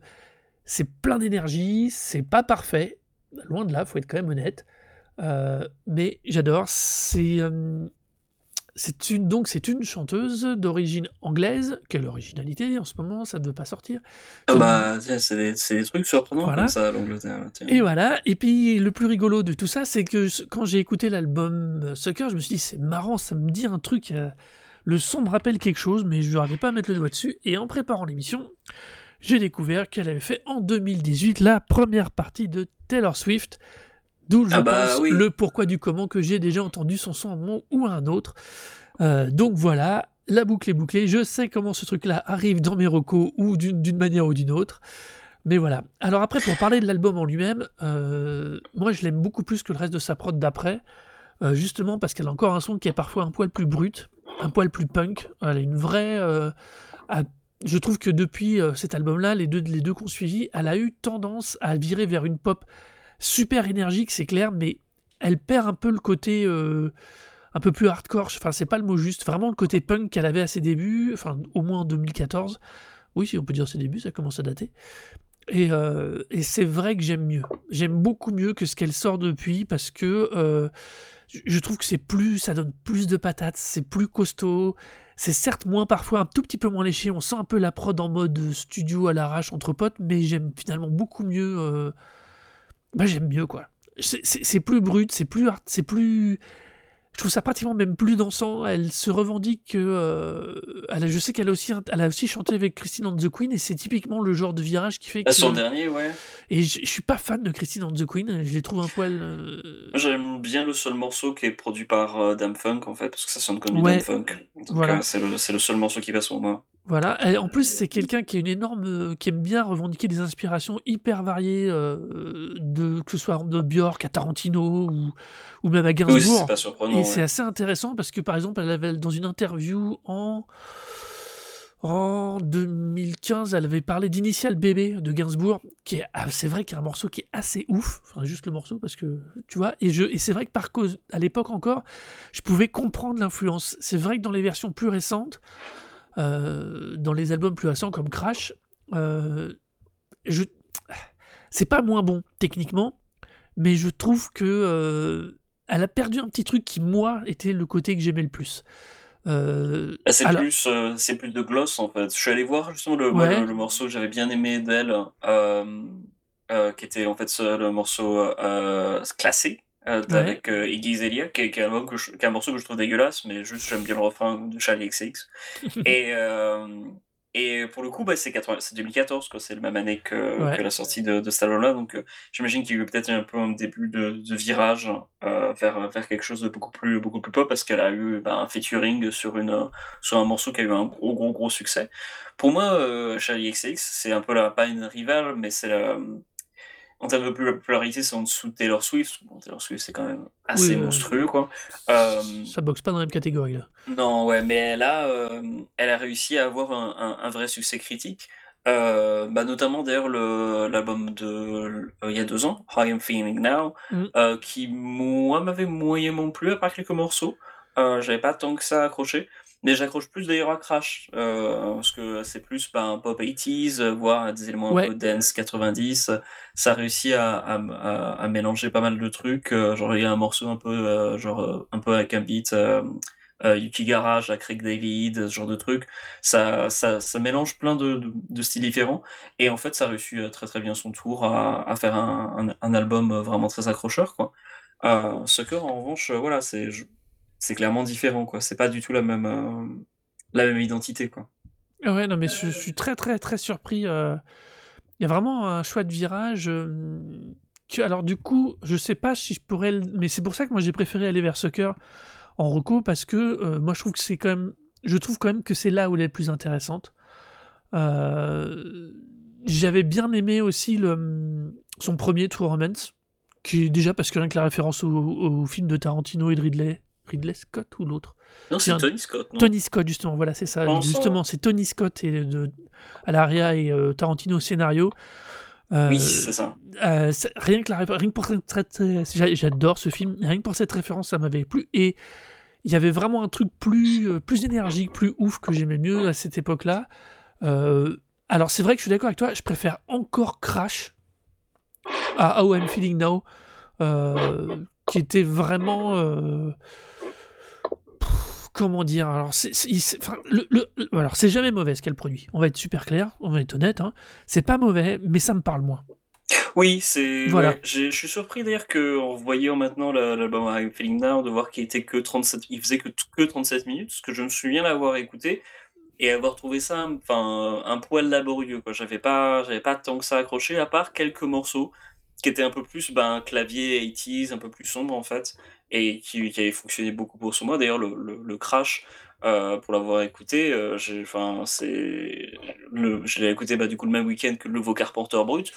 c'est plein d'énergie, c'est pas parfait, loin de là, faut être quand même honnête. Euh, mais j'adore. C'est c'est une donc c'est une chanteuse d'origine anglaise. Quelle originalité en ce moment, ça ne veut pas sortir. Ah bah, c'est des, trucs surprenants Voilà. comme ça, l'Angleterre. tiens. Et voilà. Et puis le plus rigolo de tout ça, c'est que quand j'ai écouté l'album euh, Sucker, je me suis dit c'est marrant, ça me dit un truc. euh, le son me rappelle quelque chose, mais je n'arrivais pas à mettre le doigt dessus. Et en préparant l'émission, j'ai découvert qu'elle avait fait en 2018 la première partie de Taylor Swift. D'où je Ah bah pense oui. le pourquoi du comment que j'ai déjà entendu son son à un moment ou à un autre. Euh, donc voilà, la boucle est bouclée. Je sais comment ce truc-là arrive dans mes recos ou d'une manière ou d'une autre. Mais voilà. Alors après, pour parler de l'album en lui-même, euh, moi je l'aime beaucoup plus que le reste de sa prod d'après, euh, justement parce qu'elle a encore un son qui est parfois un poil plus brut, un poil plus punk. Elle a une vraie. euh, à- je trouve que depuis cet album-là, les deux, les deux qu'on suivi, elle a eu tendance à virer vers une pop super énergique, c'est clair, mais elle perd un peu le côté euh, un peu plus hardcore. Enfin, c'est pas le mot juste. Vraiment le côté punk qu'elle avait à ses débuts, enfin au moins en 2014. Oui, si on peut dire ses débuts, ça commence à dater. Et, euh, et c'est vrai que j'aime mieux. J'aime beaucoup mieux que ce qu'elle sort depuis parce que euh, je- je trouve que c'est plus, ça donne plus de patates, c'est plus costaud. C'est certes moins parfois un tout petit peu moins léché. On sent un peu la prod en mode studio à l'arrache entre potes, mais j'aime finalement beaucoup mieux. Bah, j'aime mieux quoi. C'est- plus brut, c'est plus hard, c'est plus. Je trouve ça pratiquement même plus dansant. Elle se revendique que. euh, elle a- je sais qu'elle a aussi, elle a aussi chanté avec Christine and the Queen et c'est typiquement le genre de virage qui fait Ah, que. le dernier, ouais. Et je, je suis pas fan de Christine and the Queen. Je les trouve un poil. euh, J'aime bien le seul morceau qui est produit par euh, Dame Funk, en fait, parce que ça sonne comme du Ouais. Dame Funk. Donc, Voilà. euh, c'est le, c'est le seul morceau qui passe pour moi. Voilà. Elle- en plus, c'est quelqu'un qui a une énorme, euh, qui aime bien revendiquer des inspirations hyper variées, euh, de que ce soit de Björk à Tarantino ou, ou même à Oui, Gainsbourg. c'est pas surprenant. Et c'est assez intéressant parce que, par exemple, elle avait, dans une interview en, en 2015, elle avait parlé d'Initial Bébé de Gainsbourg, qui est, ah, c'est vrai qu'il y a un morceau qui est assez ouf, enfin, juste le morceau, parce que, tu vois, et, je, et c'est vrai que par cause, à l'époque encore, je pouvais comprendre l'influence. C'est vrai que dans les versions plus récentes, euh, dans les albums plus récents comme Crash, euh, je, c'est pas moins bon techniquement, mais je trouve que euh, elle a perdu un petit truc qui moi était le côté que j'aimais le plus. Euh, Ah, c'est alors- plus, euh, c'est plus de gloss en fait. Je suis allé voir justement le, moi, Ouais. le, le morceau que j'avais bien aimé d'elle, euh, qui était en fait ce- le morceau classé. Euh, Ouais. avec euh, Iggy Azalea, qui est, qui est un album que je- qui est un morceau que je trouve dégueulasse, mais juste j'aime bien le refrain de Charlie XX. et, euh, et pour le coup, bah, c'est 80 c'est 2014, quoi. C'est la même année que, Ouais. que la sortie de, de album-là. Donc j'imagine qu'il y a eu peut-être un peu un début de, de virage vers, vers quelque chose de beaucoup plus, beaucoup plus pop, parce qu'elle a eu bah, un featuring sur, une, sur un morceau qui a eu un gros, gros, gros succès. Pour moi, Charlie XX, c'est un peu la, pas une rivale, mais c'est la. En termes de popularité, c'est en dessous de Taylor Swift. Bon, Taylor Swift, c'est quand même assez Oui, monstrueux, quoi. Euh, Ça boxe pas dans la même catégorie là. non, ouais, mais elle a, euh, elle a réussi à avoir un, un- un vrai succès critique. Euh, bah, notamment d'ailleurs le- l'album de euh, il y a deux ans, How I'm Feeling Now, Mm. qui moi m'avait moyennement plu à part quelques morceaux. J'avais pas tant que ça accroché, mais j'accroche plus d'ailleurs à Crash euh, parce que c'est plus bah, un pop 80s, euh, voire des éléments un Ouais. peu dance 90. Ça réussit à, à, à- à mélanger pas mal de trucs. euh, genre il y a un morceau un peu euh, genre euh, un peu avec un beat. Yuki Garage, à Craig David, ce genre de trucs. Ça, ça, ça mélange plein de, de, de styles différents. Et en fait, ça réussit très très bien son tour à, à faire un, un, un album vraiment très accrocheur. Quoi. Euh, Sucker, en revanche, voilà, c'est c'est clairement différent. quoi. C'est pas du tout la même, euh, la même identité. Quoi. Ouais, non, mais je, je suis très, très, très surpris. euh, Il y a vraiment un choix de virage. euh, que, alors, du coup, je sais pas si je pourrais. le- Mais c'est pour ça que moi, j'ai préféré aller vers Sucker en reco parce que euh, moi, je trouve que c'est quand même. Je trouve quand même que c'est là où elle est plus intéressante. Euh, J'avais bien aimé aussi le, son premier True Romance, qui est déjà parce que rien que la référence au, au film de Tarantino et de Ridley. Ridley Scott ou l'autre Non, c'est Tony Scott. Non Tony Scott, justement, voilà, c'est ça. Justement, c'est Tony Scott et de, à l'aria et euh, Tarantino au scénario. Euh, oui, c'est ça. euh, rien que la rien que pour cette, cette- j'a- j'adore ce film. Rien que pour cette référence, ça m'avait plu. Et il y avait vraiment un truc plus, plus énergique, plus ouf que j'aimais mieux à cette époque-là. Euh, alors c'est vrai que je suis d'accord avec toi. Je préfère encore Crash à How I'm Feeling Now, qui était vraiment. Pff, Comment dire Alors, c'est le, le- le- alors, c'est jamais mauvais ce qu'elle produit. On va être super clair, on va être honnête. hein. C'est pas mauvais, mais ça me parle moins. Oui, c'est. Voilà. ouais, je suis surpris d'ailleurs qu'en voyant maintenant la- l'album I'm Feeling Now, de voir qu'il était que 37, il faisait que, que 37 minutes, parce que je me souviens l'avoir écouté et avoir trouvé ça, enfin, un poil laborieux. J'avais pas, j'avais pas tant que ça accroché, à part quelques morceaux qui étaient un peu plus, ben, clavier 80s, un peu plus sombre en fait, et qui, qui avaient fonctionné beaucoup pour moi. D'ailleurs, le, le, le Crash. euh, pour l'avoir écouté, euh, enfin, c'est, je l'ai écouté bah, du coup le même week-end que le nouveau Carpenter Brut.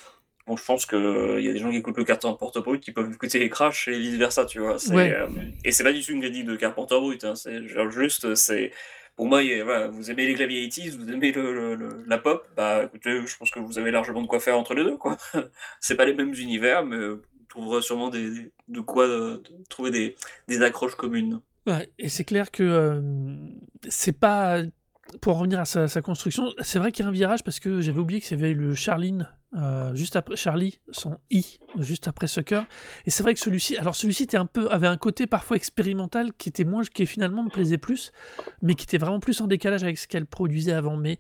Bon, je pense qu'il y a des gens qui écoutent le Carpenter Brut qui peuvent écouter les Crash et vice versa, tu vois. Ouais. euh, et c'est pas du tout une critique de Carpenter Brut, hein, c'est juste, c'est. Pour moi, a- voilà, vous aimez les claviers 80s, vous aimez le, le- le- la pop, bah écoutez, je pense que vous avez largement de quoi faire entre les deux, quoi. c'est pas les mêmes univers, mais vous trouverez sûrement de quoi euh, trouver des, accroches communes. Et c'est clair que euh, c'est pas. Pour en revenir à sa, sa construction, c'est vrai qu'il y a un virage parce que j'avais oublié que c'était le Charline, euh, juste après Charlie, son I, juste après Sucker. Et c'est vrai que celui-ci, alors celui-ci était un peu, avait un côté parfois expérimental qui était moins, qui finalement me plaisait plus, mais qui était vraiment plus en décalage avec ce qu'elle produisait avant. Mais,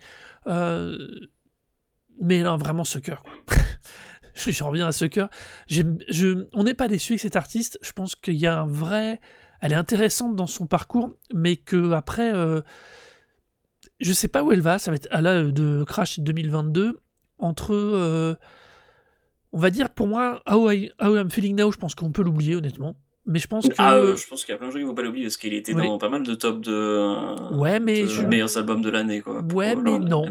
euh, mais non, vraiment Sucker. je, je reviens à. J'aime- Je, on n'est pas déçu avec cet artiste. Je pense qu'il y a un vrai elle est intéressante dans son parcours, mais que après, euh, je sais pas où elle va. Ça va être à la de Crash 2022 entre, euh, on va dire pour moi, How, I, How I'm Feeling Now. Je pense qu'on peut l'oublier honnêtement, mais je pense que Ah, euh, je pense qu'il y a plein de gens qui vont pas l'oublier parce qu'il était dans pas mal de top de, ouais, mais de je, meilleurs albums de l'année, quoi. ouais, euh, mais non.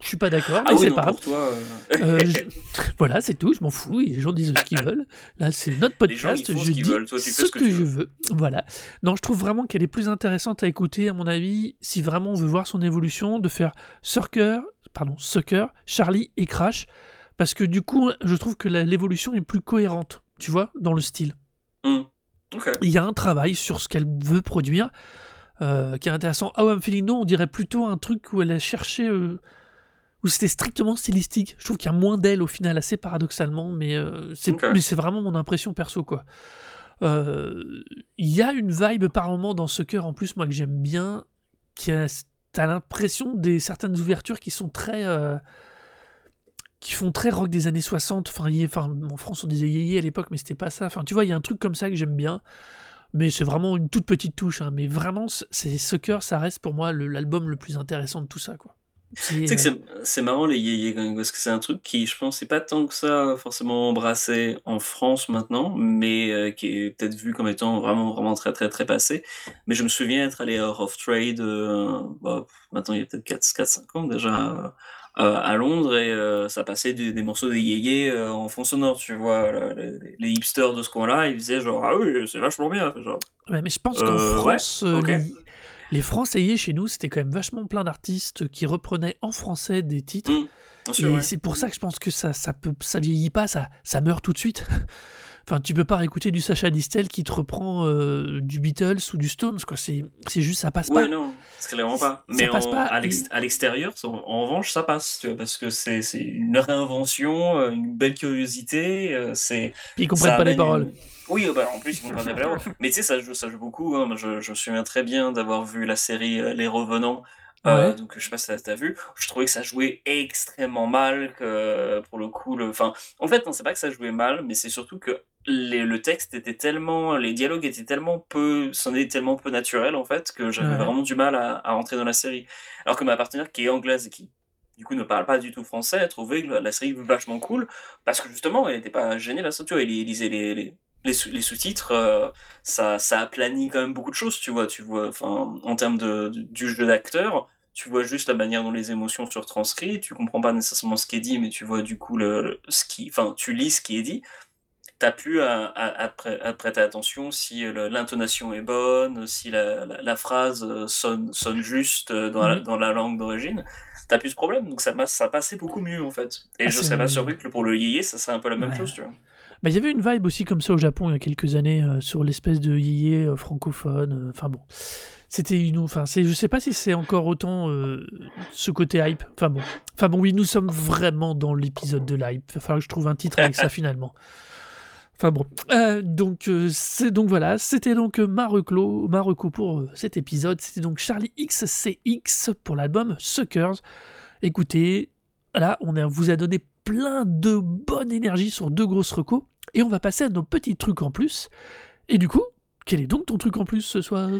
Je suis pas d'accord. Ah mais c'est pas grave. euh, Euh, je- Voilà, c'est tout, je m'en fous, les gens disent ce qu'ils veulent. Là, c'est notre podcast, je dis toi, ce que je veux. Voilà. Non, je trouve vraiment qu'elle est plus intéressante à écouter, à mon avis, si vraiment on veut voir son évolution, de faire Sucker, pardon, Sucker, Charlie et Crash, parce que du coup, je trouve que l'évolution est plus cohérente, tu vois, dans le style. Ok. Il y a un travail sur ce qu'elle veut produire euh, qui est intéressant. How I'm Feeling Now, on dirait plutôt un truc où elle a cherché, euh, où c'était strictement stylistique. Je trouve qu'il y a moins d'elle au final, assez paradoxalement, mais euh, c'est mais c'est vraiment mon impression perso, quoi. Euh, Il y a une vibe par moment dans ce cœur en plus, moi que j'aime bien, qui a, t'as l'impression des certaines ouvertures qui sont très, euh, qui font très rock des années 60. Enfin, yé- enfin, en France, on disait yéyé à l'époque, mais c'était pas ça. Enfin, tu vois, il y a un truc comme ça que j'aime bien. Mais c'est vraiment une toute petite touche. hein. Mais vraiment, c'est Sucker, ça reste pour moi le- l'album le plus intéressant de tout ça. Quoi. C'est, Tu sais que euh, c'est marrant les yéyés quand même, parce que c'est un truc qui, je pense, c'est pas tant que ça forcément embrassé en France maintenant, mais euh, qui est peut-être vu comme étant vraiment, vraiment très, très, très passé. Mais je me souviens être allé à Rough Trade, euh, bah, maintenant il y a peut-être 4-5 ans déjà, euh, à Londres, et euh, ça passait des, des morceaux des yéyés euh, en fond sonore, tu vois. là, les, les hipsters de ce coin-là, ils disaient genre, ah oui, c'est vachement bien. Genre, ouais, mais je pense qu'en Euh, France, euh. Les, Français chez nous, c'était quand même vachement plein d'artistes qui reprenaient en français des titres. Sûr, Et ouais. c'est pour ça que je pense que ça, ça peut, ça vieillit pas, ça, ça meurt tout de suite. enfin, tu peux pas réécouter du Sacha Distel qui te reprend euh, du Beatles ou du Stones, quoi. C'est, c'est juste, ça passe Ouais, pas. non, c'est clairement pas. Ça Mais passe en- pas, à l'extérieur, en, en revanche, ça passe, tu vois, parce que c'est une réinvention, euh, une belle curiosité, euh, c'est Puis ils comprennent ça pas les paroles. une- Oui, euh, bah, en plus, ils comprennent pas. Mais tu sais, ça joue, ça joue beaucoup. hein. Je, je me souviens très bien d'avoir vu la série euh, Les Revenants. Euh, Ouais. donc, je sais pas si t'as- t'as vu. Je trouvais que ça jouait extrêmement mal. Que, pour le coup, le... enfin, en fait, non, c'est pas que ça jouait mal, mais c'est surtout que les- le texte était tellement, les dialogues étaient tellement peu, sonnaient tellement peu naturels en fait que j'avais Ouais. vraiment du mal à, à rentrer dans la série. Alors que ma partenaire qui est anglaise et qui du coup ne parle pas du tout français, trouvait que la, la série vachement cool parce que justement elle n'était pas gênée la structure, elle lisait les, les, les, sous- les sous-titres, euh, ça, ça aplanit quand même beaucoup de choses, tu vois, tu vois, en termes de, de- du jeu d'acteur. Tu vois juste la manière dont les émotions sont retranscrites, tu comprends pas nécessairement ce qui est dit, mais tu vois du coup le, le- ce qui, enfin tu lis ce qui est dit t'as plus à, à- à prê- à prêter attention si l'intonation est bonne, si la, la- la phrase euh, sonne, sonne juste euh, dans, la, Mhm. dans la langue d'origine. T'as plus ce problème, donc ça, ça passait beaucoup mieux en fait. Et Ah, je serais pas surpris que pour le yéyé, ça serait un peu la même Ouais. chose, tu vois. Bah, il y avait une vibe aussi comme ça au Japon il y a quelques années euh, sur l'espèce de yéyé euh, francophone. euh, Enfin bon, c'était une. Enfin, c'est, je sais pas si c'est encore autant ce côté hype. Enfin bon, enfin bon, oui, nous sommes vraiment dans l'épisode de l'hype. Il va falloir que je trouve un titre avec ça finalement. Enfin bon, Euh, donc euh, c'est donc voilà, c'était donc euh, ma reclo, ma reco pour euh, cet épisode. C'était donc Charlie XCX pour l'album Suckers. Écoutez, là, on a- vous a donné plein de bonne énergie sur deux grosses recos. Et on va passer à nos petits trucs en plus. Et du coup, quel est donc ton truc en plus ce soir?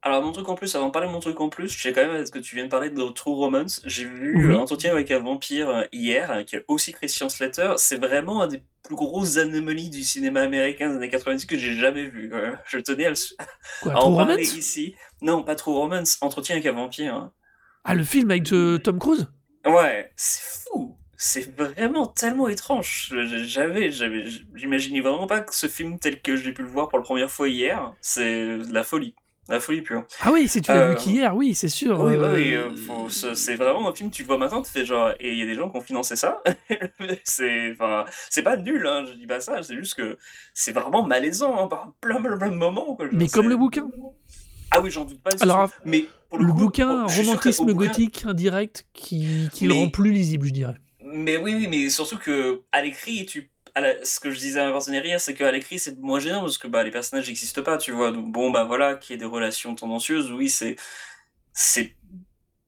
Alors, mon truc en plus, avant de parler de mon truc en plus, je sais quand même, est-ce que tu viens de parler de True Romance J'ai vu Oui. euh, Entretien avec un vampire euh, hier, euh, qui est aussi Christian Slater. C'est vraiment un des plus grosses anomalies du cinéma américain des années 90 que j'ai jamais vu. même. Je tenais à, le- Quoi, à True en parler Romance? ici. Non, pas True Romance, Entretien avec un vampire. hein. Ah, le film avec euh, Tom Cruise? Ouais, c'est fou. C'est vraiment tellement étrange. J'avais, j'avais, j'imaginais vraiment pas que ce film tel que j'ai pu le voir pour la première fois hier, c'est la folie, la folie pure. Ah oui, si tu l'as Euh, vu qu'hier, oui, c'est sûr. Oui, bah euh, oui, euh, faut- c'est vraiment un film, tu le vois maintenant, tu fais genre, et il y a des gens qui ont financé ça. c'est, enfin, pas nul, hein, je dis pas ça, c'est juste que c'est vraiment malaisant hein, par plein, plein, plein de moments. quoi. Mais comme le bouquin. Ah oui, j'en doute pas. Alors, mais pour le, Le coup, bouquin, romantisme bouquin- gothique indirect qui, qui le rend plus lisible, je dirais. Mais oui, oui, mais surtout que à l'écrit, tu, ce que je disais à ma partenaire hier, c'est qu'à l'écrit, c'est moins gênant parce que bah, les personnages n'existent pas, tu vois. Donc bon, bah voilà, qu'il y ait des relations tendancieuses, oui, c'est c'est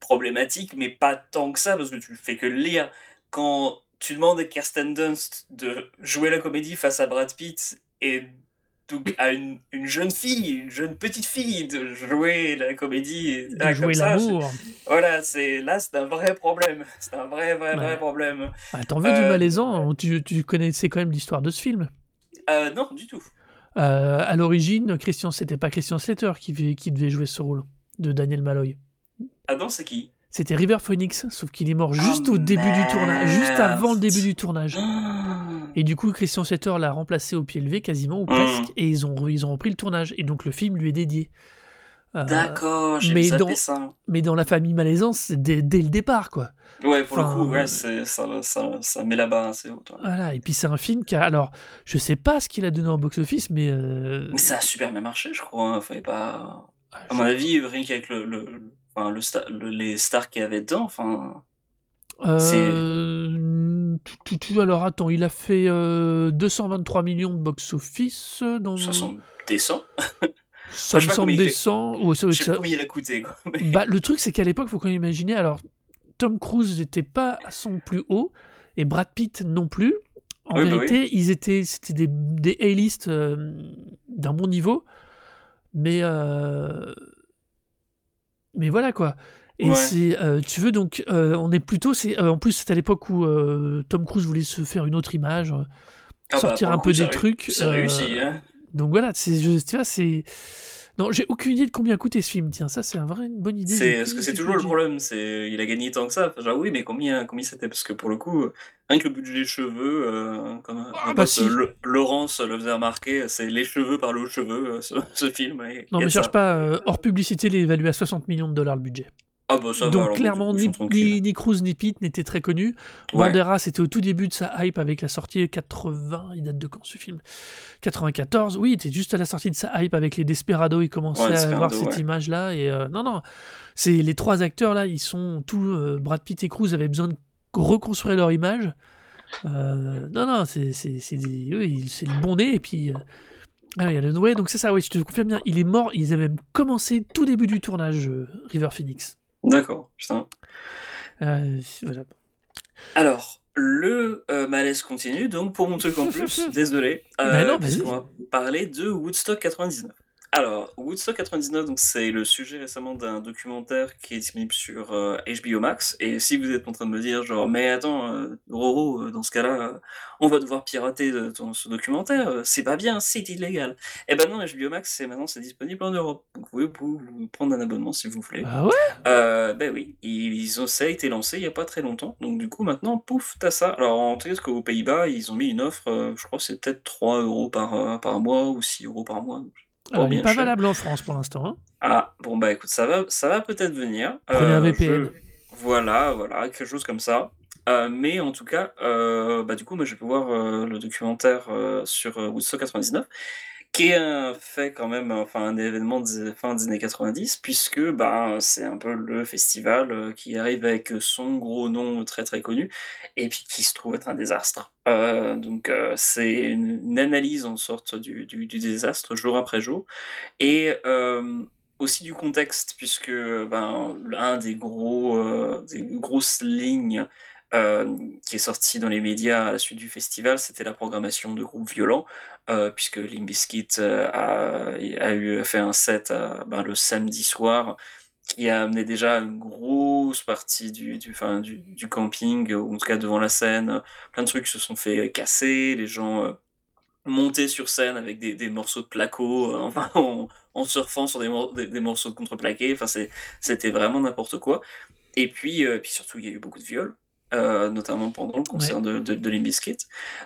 problématique, mais pas tant que ça parce que tu fais que lire. Quand tu demandes à Kirsten Dunst de jouer la comédie face à Brad Pitt et donc à une, une jeune fille, une jeune petite fille de jouer la comédie De là, jouer l'amour. voilà, c'est là, c'est un vrai problème. C'est un vrai, vrai, vrai problème. Ah, T'en veux du Euh, malaisant tu, tu connaissais quand même l'histoire de ce film. Euh, non, du tout. Euh, à l'origine, Christian, c'était pas Christian Slater qui, devait- qui devait jouer ce rôle de Daniel Malloy. Ah non, c'est qui? C'était River Phoenix, sauf qu'il est mort juste au début du tournage, juste avant le début du tournage. Et du coup, Christian Slater l'a remplacé au pied levé quasiment, ou Mm. presque, et ils ont, ils ont repris le tournage. Et donc le film lui est dédié. Euh, D'accord, j'ai mais dans- ça. mais dans la famille malaisance, c'est dès, dès le départ, quoi. Ouais, pour Enfin, le coup, ouais, ça, ça, ça met la barre assez haute. ouais. Voilà. Et puis c'est un film qui a. Alors, je sais pas ce qu'il a donné en box-office, mais. euh, Mais ça a super bien marché, je crois. hein. Fallait pas. ah, À mon avis, rien qu'avec le- enfin, le sta- le- les stars qu'il y avait dedans, enfin. Euh, tout, tout, tout, alors attends, il a fait euh, 223 millions de box-office. Dans... Ça semble décent. Ça me semble il fait. décent. Ouais, ça- Je sais ça- pas combien il a coûté, quoi. mais- Bah, le truc, c'est qu'à l'époque, faut quand même imaginer. Alors, Tom Cruise n'était pas à son plus haut. et Brad Pitt non plus. En Oui, bah vérité, ils étaient, c'était des, des A-list euh, d'un bon niveau, mais euh, mais voilà quoi. Et Ouais. c'est, euh, tu veux donc, euh, on est plutôt, c'est, euh, en plus c'était à l'époque où Tom Cruise voulait se faire une autre image, Ah bah, sortir un peu coup, des trucs. Ça réussit, hein. donc voilà, c'est, je- tu vois, c'est, non, j'ai aucune idée de combien coûtait ce film. Tiens, ça c'est un vrai une bonne idée. C'est parce que c'est toujours le problème, c'est il a gagné tant que ça. Enfin, genre oui, mais combien combien c'était? Parce que pour le coup, rien que le budget cheveux, euh, comme un bah si. euh, Le- Laurence le faisait remarquer, c'est les cheveux par le cheveux, euh, ce, ce film. et Non mais cherche pas, euh, hors publicité, il est évalué à 60 millions de dollars le budget. Ah bah ça Donc clairement, ni, ni, ni Cruz ni Pitt n'étaient très connus. Ouais. Banderas, c'était au tout début de sa hype avec la sortie 80. Il date de quand ce film? 94. Oui, il était juste à la sortie de sa hype avec les Desperados. Il commençait Ouais, à avoir cette image-là. Et euh, non, non, c'est les trois acteurs là. Ils sont tous. euh, Brad Pitt et Cruz avaient besoin de reconstruire leur image. Euh, non, non, c'est le bon nez. Et puis. ah, il y a le ouais, donc c'est ça, oui, je te confirme bien. Il est mort, ils avaient même commencé tout début du tournage, euh, River Phoenix. D'accord, putain. Euh, voilà. Alors, le euh, malaise continue, donc pour mon truc en plus, désolé, euh, Bah non, vas-y. puisqu'on va parler de Woodstock 99. Alors, Woodstock 99, donc c'est le sujet récemment d'un documentaire qui est disponible sur euh, HBO Max. Et si vous êtes en train de me dire, genre, mais attends, euh, Roro, euh, dans ce cas-là, euh, on va devoir pirater ton- ce documentaire, euh, c'est pas bien, c'est illégal. Eh ben non, HBO Max, c'est maintenant c'est disponible en Europe. Donc vous pouvez prendre un abonnement si vous voulez. Ah ouais? Euh, ben oui, ils ont, ça a été lancé il n'y a pas très longtemps. Donc du coup, maintenant, pouf, t'as ça. Alors en tout cas, qu'aux Pays-Bas, ils ont mis une offre, euh, je crois que c'est peut-être 3 euros par, euh, par mois ou 6 euros par mois. Alors, il bien n'est pas cher. valable en France pour l'instant. hein. Ah, bon bah écoute, ça va, ça va peut-être venir. Prenez un Euh, VPN. je- Voilà, voilà, quelque chose comme ça. Euh, mais en tout cas, euh, bah du coup, moi j'ai pu voir euh, le documentaire sur Woodstock 99, qui est un fait quand même, enfin un événement des fin des années 90, puisque bah, c'est un peu le festival euh, qui arrive avec son gros nom très très connu, et puis qui se trouve être un désastre. Euh, donc euh, c'est une, analyse en sorte du, du, du désastre jour après jour, et aussi du contexte, puisque ben, un des gros des grosses lignes euh, qui est sorti dans les médias à la suite du festival, c'était la programmation de groupes violents, euh, puisque Limp Bizkit euh, a, fait un set ben, le samedi soir qui a amené déjà une grosse partie du, du, camping, ou en tout cas devant la scène. Plein de trucs se sont fait casser, les gens montaient sur scène avec des, morceaux de placo, enfin, en, surfant sur des, mor- des, des morceaux de contreplaqué. Enfin, c'était vraiment n'importe quoi. Et puis surtout, il y a eu beaucoup de viols. Euh, notamment pendant le concert de, de, Bizkit.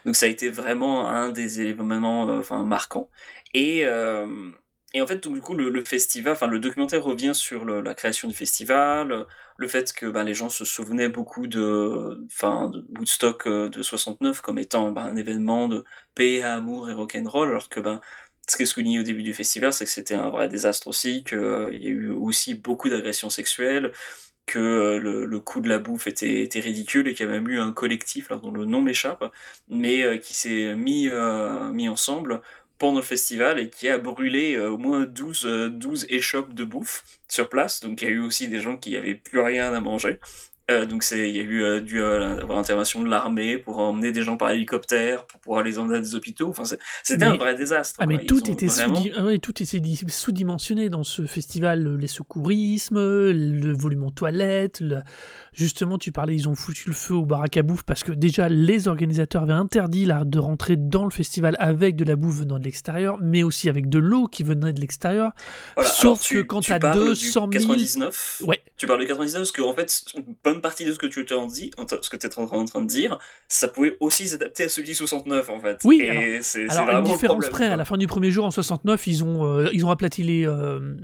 Donc ça a été vraiment un des événements euh, enfin, marquants. Et, euh, et en fait, donc, du coup, le, le festival, enfin le documentaire revient sur le- la création du festival, le fait que ben, les gens se souvenaient beaucoup de, enfin, de Woodstock de 69 comme étant ben, un événement de paix, amour et rock'n'roll, alors que ben, ce qui est souligné au début du festival, c'est que c'était un vrai désastre aussi, qu'il y a eu aussi beaucoup d'agressions sexuelles, que euh, le, coût de la bouffe était, ridicule et qu'il y a même eu un collectif, dont le nom m'échappe, mais euh, qui s'est mis, euh, mis ensemble pendant le festival et qui a brûlé au moins 12, euh, 12 échoppes de bouffe sur place. Donc il y a eu aussi des gens qui n'avaient plus rien à manger. Euh, donc c'est, il y a eu euh, euh, avoir intervention de l'armée pour emmener des gens par hélicoptère, pour pouvoir les emmener à des hôpitaux. Enfin, c'était un vrai désastre. Ah, mais quoi. Ils tout ont était, vraiment- sous- ah ouais, tout était di- sous-dimensionné dans ce festival. Les secourismes, le volume en toilette. le- Justement, tu parlais, ils ont foutu le feu au baraque à bouffe parce que déjà, les organisateurs avaient interdit là, de rentrer dans le festival avec de la bouffe venant de l'extérieur, mais aussi avec de l'eau qui venait de l'extérieur. Voilà, Sauf tu- que quand tu du 200 000 99, Ouais. tu parles de 99 parce que en fait, une bonne partie de ce que tu t'en dis, ce que tu es en train, de dire, ça pouvait aussi s'adapter à celui de 69 en fait. Oui, et alors- c'est une différence près, à la fin du premier jour, en 69, ils ont, euh, ils ont aplati les, euh,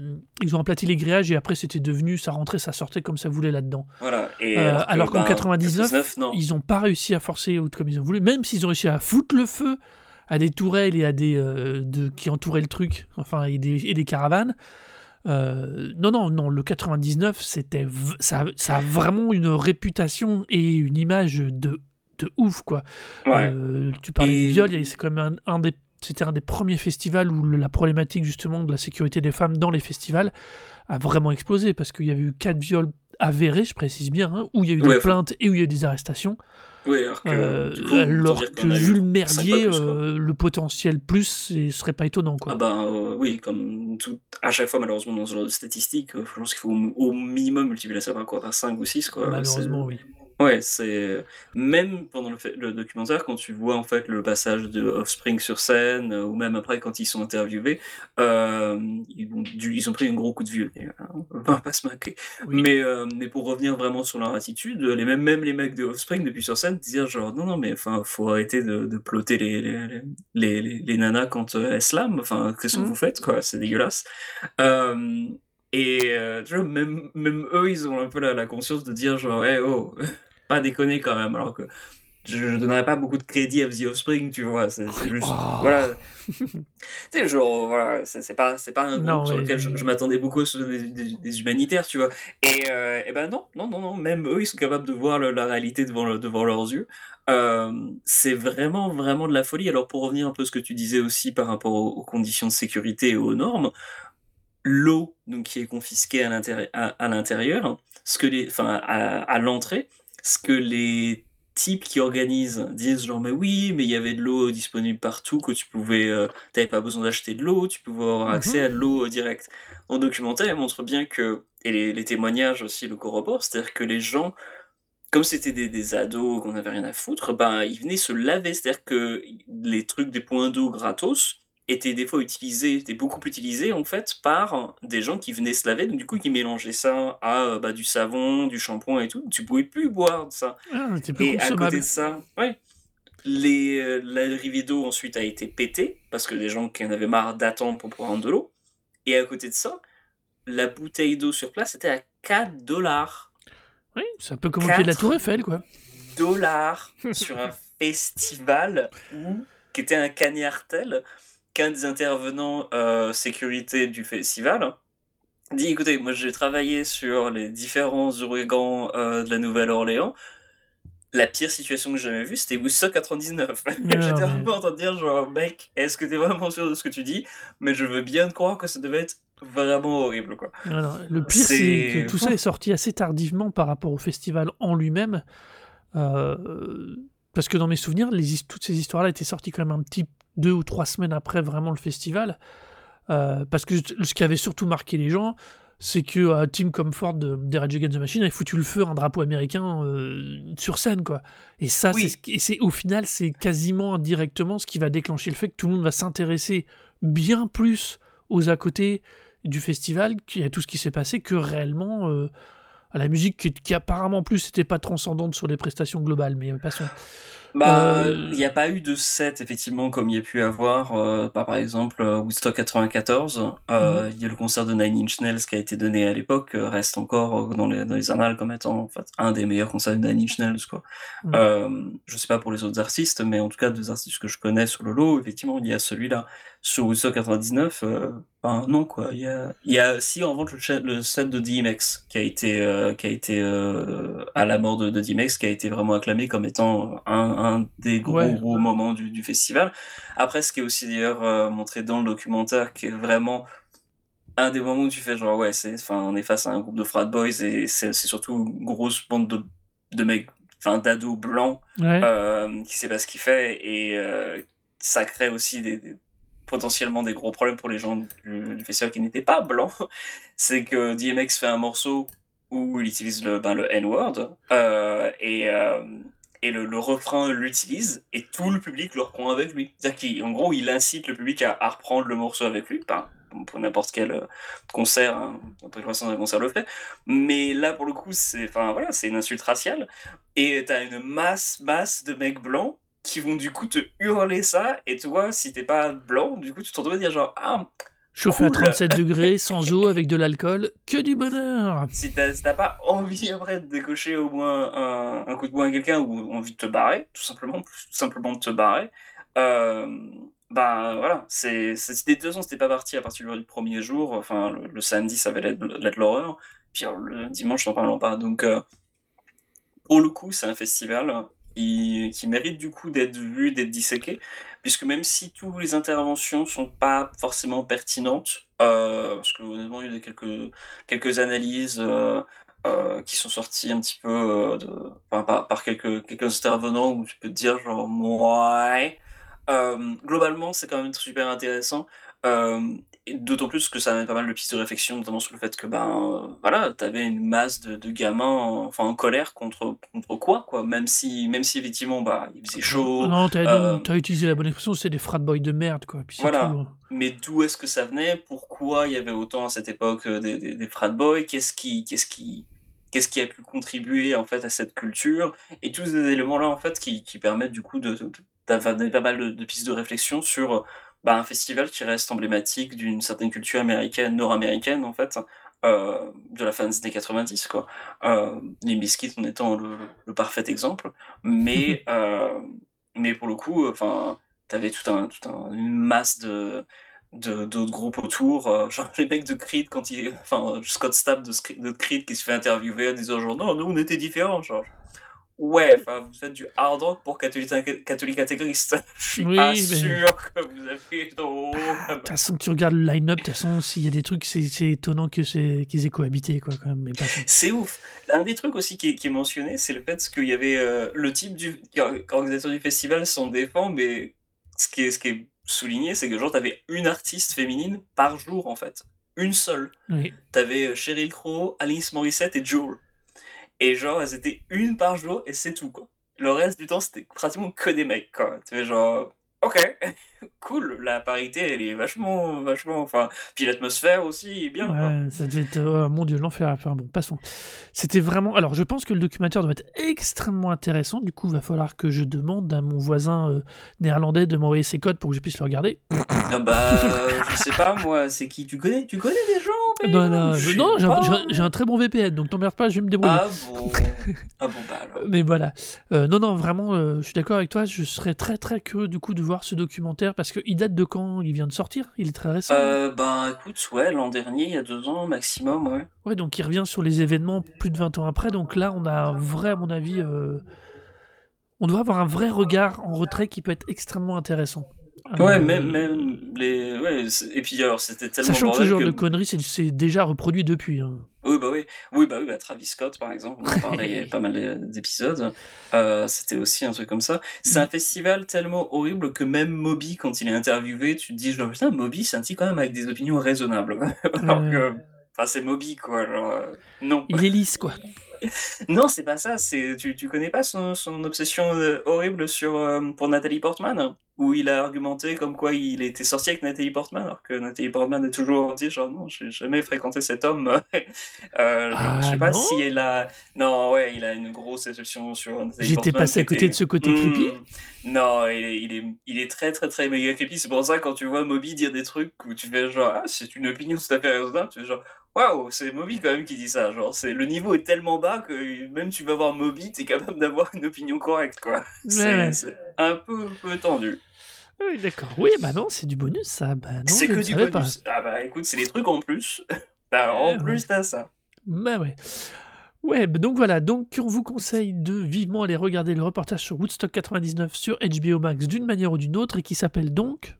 ils ont aplati les grillages et après, c'était devenu, ça rentrait, ça sortait comme ça voulait là-dedans. Voilà. Et Euh, alors que, alors qu'en ben, 99, non. ils n'ont pas réussi à forcer comme ils ont voulu, même s'ils ont réussi à foutre le feu à des tourelles et à des euh, de, qui entouraient le truc, enfin et des, et des caravanes. Euh, non, non, non, le 99, c'était, ça, ça a vraiment une réputation et une image de, de ouf, quoi. Ouais. Tu parlais Et- de viol, c'est quand même un, un des, c'était un des premiers festivals où la problématique justement de la sécurité des femmes dans les festivals a vraiment explosé parce qu'il y avait eu quatre viols avérés, je précise bien, hein, où il y a eu Ouais, des plaintes et où il y a eu des arrestations. Oui, alors que, Euh, coup, alors que vu le merdier, plus, euh, le potentiel plus, ce serait pas étonnant, quoi. Ah ben euh, oui, comme tout, à chaque fois malheureusement dans ce genre de statistiques, euh, je pense qu'il faut au, au minimum multiplier ça par quoi, par 5 ou 6 quoi. Malheureusement, oui. Ouais, c'est même pendant le, fait- le documentaire quand tu vois en fait le passage de Offspring sur scène euh, ou même après quand ils sont interviewés, euh, ils, ont dû- ils ont pris un gros coup de vieux. euh, on va pas se moquer. Oui. Mais euh, mais pour revenir vraiment sur leur attitude, les mêmes même les mecs de Offspring depuis sur scène dire genre non non mais enfin faut arrêter de, de plotter les les, les, les, les nanas quand elles slamment, enfin qu'est-ce que Mm. vous faites quoi, c'est dégueulasse. Euh, et euh, tu vois, même, même eux, ils ont un peu la, la conscience de dire genre, hey, oh, pas déconner quand même, alors que je, je donnerais pas beaucoup de crédit à The Offspring, tu vois, c'est c'est juste, Oh. voilà. tu sais, genre, voilà, c'est c'est pas, c'est pas un groupe Non, sur lequel je, m'attendais beaucoup ce des, des- des humanitaires, tu vois. Et, euh, et ben non, non, non, non, même eux, ils sont capables de voir le- la réalité devant, le- devant leurs yeux. Euh, c'est vraiment, vraiment de la folie. Alors, pour revenir un peu à ce que tu disais aussi par rapport aux, aux conditions de sécurité et aux normes, l'eau donc qui est confisquée à l'intérieur, à, à l'intérieur, ce que les, enfin à, à l'entrée, ce que les types qui organisent disent genre mais oui mais il y avait de l'eau disponible partout que tu pouvais, euh, t'avais pas besoin d'acheter de l'eau, tu pouvais avoir accès Mhm. à de l'eau euh, direct. En documentaire, il montre bien que et les, les témoignages aussi le corroborent, c'est-à-dire que les gens comme c'était des, des ados qu'on avait rien à foutre, ben ils venaient se laver, c'est-à-dire que les trucs des points d'eau gratos étaient des fois utilisés, étaient beaucoup utilisés en fait par des gens qui venaient se laver, donc du coup qui mélangeaient ça à euh, bah, du savon, du shampoing et tout. Tu pouvais plus boire de ça. Ah, Et à côté de ça, ouais, les, euh, l'arrivée d'eau ensuite a été pétée parce que des gens qui en avaient marre d'attendre pour prendre de l'eau. Et à côté de ça, la bouteille d'eau sur place était à 4 dollars. Oui, c'est un peu comme de la. Tour Eiffel, quoi. dollars sur un festival où, qui était un cagnard tel qu'un des intervenants euh, sécurité du festival dit écoutez, moi j'ai travaillé sur les différents ouragans euh, de la Nouvelle-Orléans. La pire situation que j'ai jamais vue, c'était Woodstock 99. non, J'étais mais- vraiment en train de dire, genre, mec, est-ce que t'es vraiment sûr de ce que tu dis? Mais je veux bien te croire que ça devait être vraiment horrible, quoi. Non, non, Le pire, c'est que tout ça est sorti assez tardivement par rapport au festival en lui-même. Euh, parce que dans mes souvenirs, les, toutes ces histoires-là étaient sorties quand même un petit deux ou trois semaines après vraiment le festival. Euh, parce que ce qui avait surtout marqué les gens, c'est que euh, Tim Comfort de, des Rage Against the Machine avait foutu le feu à un drapeau américain euh, sur scène, quoi. Et ça, Oui. c'est ce au final, c'est quasiment indirectement ce qui va déclencher le fait que tout le monde va s'intéresser bien plus aux à côté du festival, à tout ce qui s'est passé, que réellement euh, à la musique qui, qui apparemment plus n'était pas transcendante sur les prestations globales. Mais passons. Bah, Euh, il n'y a pas eu de set, effectivement, comme il y a pu avoir, euh, bah, par exemple, euh, Woodstock 94. Euh, Il y a le concert de Nine Inch Nails qui a été donné à l'époque, euh, reste encore dans les, dans les annales comme étant en fait, un des meilleurs concerts de Nine Inch Nails. Quoi. Mhm. Euh, je sais pas pour les autres artistes, mais en tout cas, des artistes que je connais sur le lot, effectivement, il y a celui-là. Sur Woodstock 99, euh, ben, non, quoi. Il y a, il y a si en revanche le, le set de DMX qui a été, euh, qui a été euh, à la mort de, de DMX, qui a été vraiment acclamé comme étant un, un des gros, Ouais. gros moments du, du festival. Après, ce qui est aussi d'ailleurs euh, montré dans le documentaire, qui est vraiment un des moments où tu fais genre, ouais, c'est, enfin, on est face à un groupe de frat boys et c'est surtout une grosse bande de, de mecs, enfin, d'ados blancs Ouais. qui sait pas ce qu'il fait et ça crée aussi des, des- potentiellement des gros problèmes pour les gens du, festival qui n'étaient pas blancs. C'est que DMX fait un morceau où il utilise le, ben, le N-word euh, et, euh, et le, refrain l'utilise et tout le public le reprend avec lui. C'est-à-dire qu'en gros, il incite le public à, reprendre le morceau avec lui, pour n'importe quel euh, concert, hein, après le d'un concert le fait. Mais là, pour le coup, c'est voilà, une insulte raciale. Et t'as une masse, masse de mecs blancs qui vont du coup te hurler ça. Et toi, si t'es pas blanc, du coup, tu te retrouves à dire genre, ah, Chauffé à cool. 37 degrés, sans eau, avec de l'alcool, que du bonheur. si t'as si pas envie après de décocher au moins un, un coup de poing à quelqu'un ou envie de te barrer, tout simplement, tout simplement de te barrer, euh, bah voilà, c'est c'est- de toute façon c'était pas parti à partir du premier jour, enfin le, le samedi ça avait l'air de l'air l'horreur, puis alors, le dimanche n'en parlons pas, donc euh, pour le coup c'est un festival qui, mérite du coup d'être vu, d'être disséqué, puisque même si toutes les interventions sont pas forcément pertinentes, euh, parce que honnêtement il y a quelques quelques analyses euh, euh, qui sont sortis un petit peu par, par quelques, quelques intervenants où tu peux te dire genre ouais. Globalement, c'est quand même super intéressant. Euh, et D'autant plus que ça amène pas mal de pistes de réflexion, notamment sur le fait que ben euh, voilà, t'avais une masse de, de gamins en, enfin en colère contre contre quoi quoi, même si même si effectivement bah il faisait chaud. Non, t'as euh, utilisé la bonne expression, c'est des frat boys de merde, quoi. Puis Voilà. tout. hein. Mais d'où est-ce que ça venait? Pourquoi il y avait autant à cette époque euh, des, des, des frat boys? Qu'est-ce qui, qu'est-ce qui, qu'est-ce qui a pu contribuer en fait à cette culture? Et tous ces éléments-là en fait qui, qui permettent du coup de, pas mal de, pistes de réflexion sur bah, un festival qui reste emblématique d'une certaine culture américaine, nord-américaine en fait, euh, de la fin des années 90 quoi. Euh, les Biscuits en étant le, le parfait exemple, mais euh, mais pour le coup, enfin, t'avais tout un, tout un, une masse de d'autres groupes autour, euh, genre les mecs de Creed quand il, enfin Scott Stapp de, de Creed qui se fait interviewer en disant genre non, nous on était différents, genre ouais, enfin vous faites du hard rock pour catholique, catholique intégriste, je suis Oui, pas mais- sûr que vous avez trop. De toute façon, tu regardes le line-up, de toute façon, s'il y a des trucs, c'est étonnant qu'ils aient cohabité, quoi, quand même. C'est ouf. Un des trucs aussi qui est, qui est mentionné, c'est le fait qu'il y avait euh, le type du qui- organisateur du festival s'en défend, mais ce qui est, ce qui est souligné, c'est que genre t'avais une artiste féminine par jour en fait, une seule. Oui. T'avais euh, Sheryl Crow, Alice Morissette et Jewel. Et genre elles étaient une par jour et c'est tout quoi. Le reste du temps c'était pratiquement que des mecs quoi. Tu fais genre ok, cool, la parité elle est vachement, vachement, enfin, puis l'atmosphère aussi est bien. Ouais, ça devait être, oh, mon dieu, l'enfer. Enfin bon, passons. C'était vraiment. Alors, je pense que le documentaire doit être extrêmement intéressant. Du coup, il va falloir que je demande à mon voisin euh, néerlandais de m'envoyer ses codes pour que je puisse le regarder. Ah bah, je sais pas moi, c'est qui? Tu connais Tu connais des gens Non, non, je non, un- j'ai un très bon VPN, donc t'emmerdes pas, je vais me débrouiller. Ah bon? Ah bon bah alors. Mais voilà. Euh, non, non, vraiment, euh, je suis d'accord avec toi. Je serais très, très curieux du coup de voir ce documentaire parce qu'il date de quand Il vient de sortir? Il est très récent. Euh, bah écoute, ouais, l'an dernier, il y a deux ans maximum, ouais. Ouais, donc il revient sur les événements plus de 20 ans après. Donc là, on a un vrai, à mon avis, euh, on doit avoir un vrai regard en retrait qui peut être extrêmement intéressant. Ouais, Euh, même, même les. Ouais, et puis alors, c'était tellement Sachant que ce genre que. de conneries, c'est- déjà reproduit depuis. hein. Oui, bah oui. Oui, bah oui, bah Travis Scott, par exemple, on en parlait, il y avait pas mal d'épisodes. Euh, c'était aussi un truc comme ça. C'est un festival tellement horrible que même Moby, quand il est interviewé, tu te dis, genre, putain, Moby, c'est un type quand même avec des opinions raisonnables. Alors que. Enfin, c'est Moby, quoi. Genre, euh, non. Il est lisse, quoi. Non, c'est pas ça. C'est tu, tu connais pas son, son obsession euh, horrible sur euh, pour Nathalie Portman, où il a argumenté comme quoi il était sorti avec Nathalie Portman, alors que Nathalie Portman a toujours dit genre non, j'ai jamais fréquenté cet homme. euh, Ah, je sais pas non? si elle a. Non, ouais, il a une grosse obsession sur Nathalie J'étais passé à côté était- de ce côté creepy? Hmm. Non, il est, il est, il est très très très méga creepy. C'est pour ça quand tu vois Moby dire des trucs où tu fais genre ah c'est une opinion tout à fait raisonnable, tu fais genre waouh c'est Moby quand même qui dit ça. Genre c'est le niveau est tellement bas que même tu vas voir Moby, t'es capable d'avoir une opinion correcte quoi. C'est ouais. c'est un peu, peu tendu. Oui, d'accord. Oui, bah non, c'est du bonus, ça. Bah C'est que du bonus. Ah bah écoute, c'est des trucs en plus. Bah, en Ouais, plus t'as ça. Bah ouais. Ouais, bah donc voilà. Donc, on vous conseille de vivement aller regarder le reportage sur Woodstock 99 sur HBO Max d'une manière ou d'une autre et qui s'appelle donc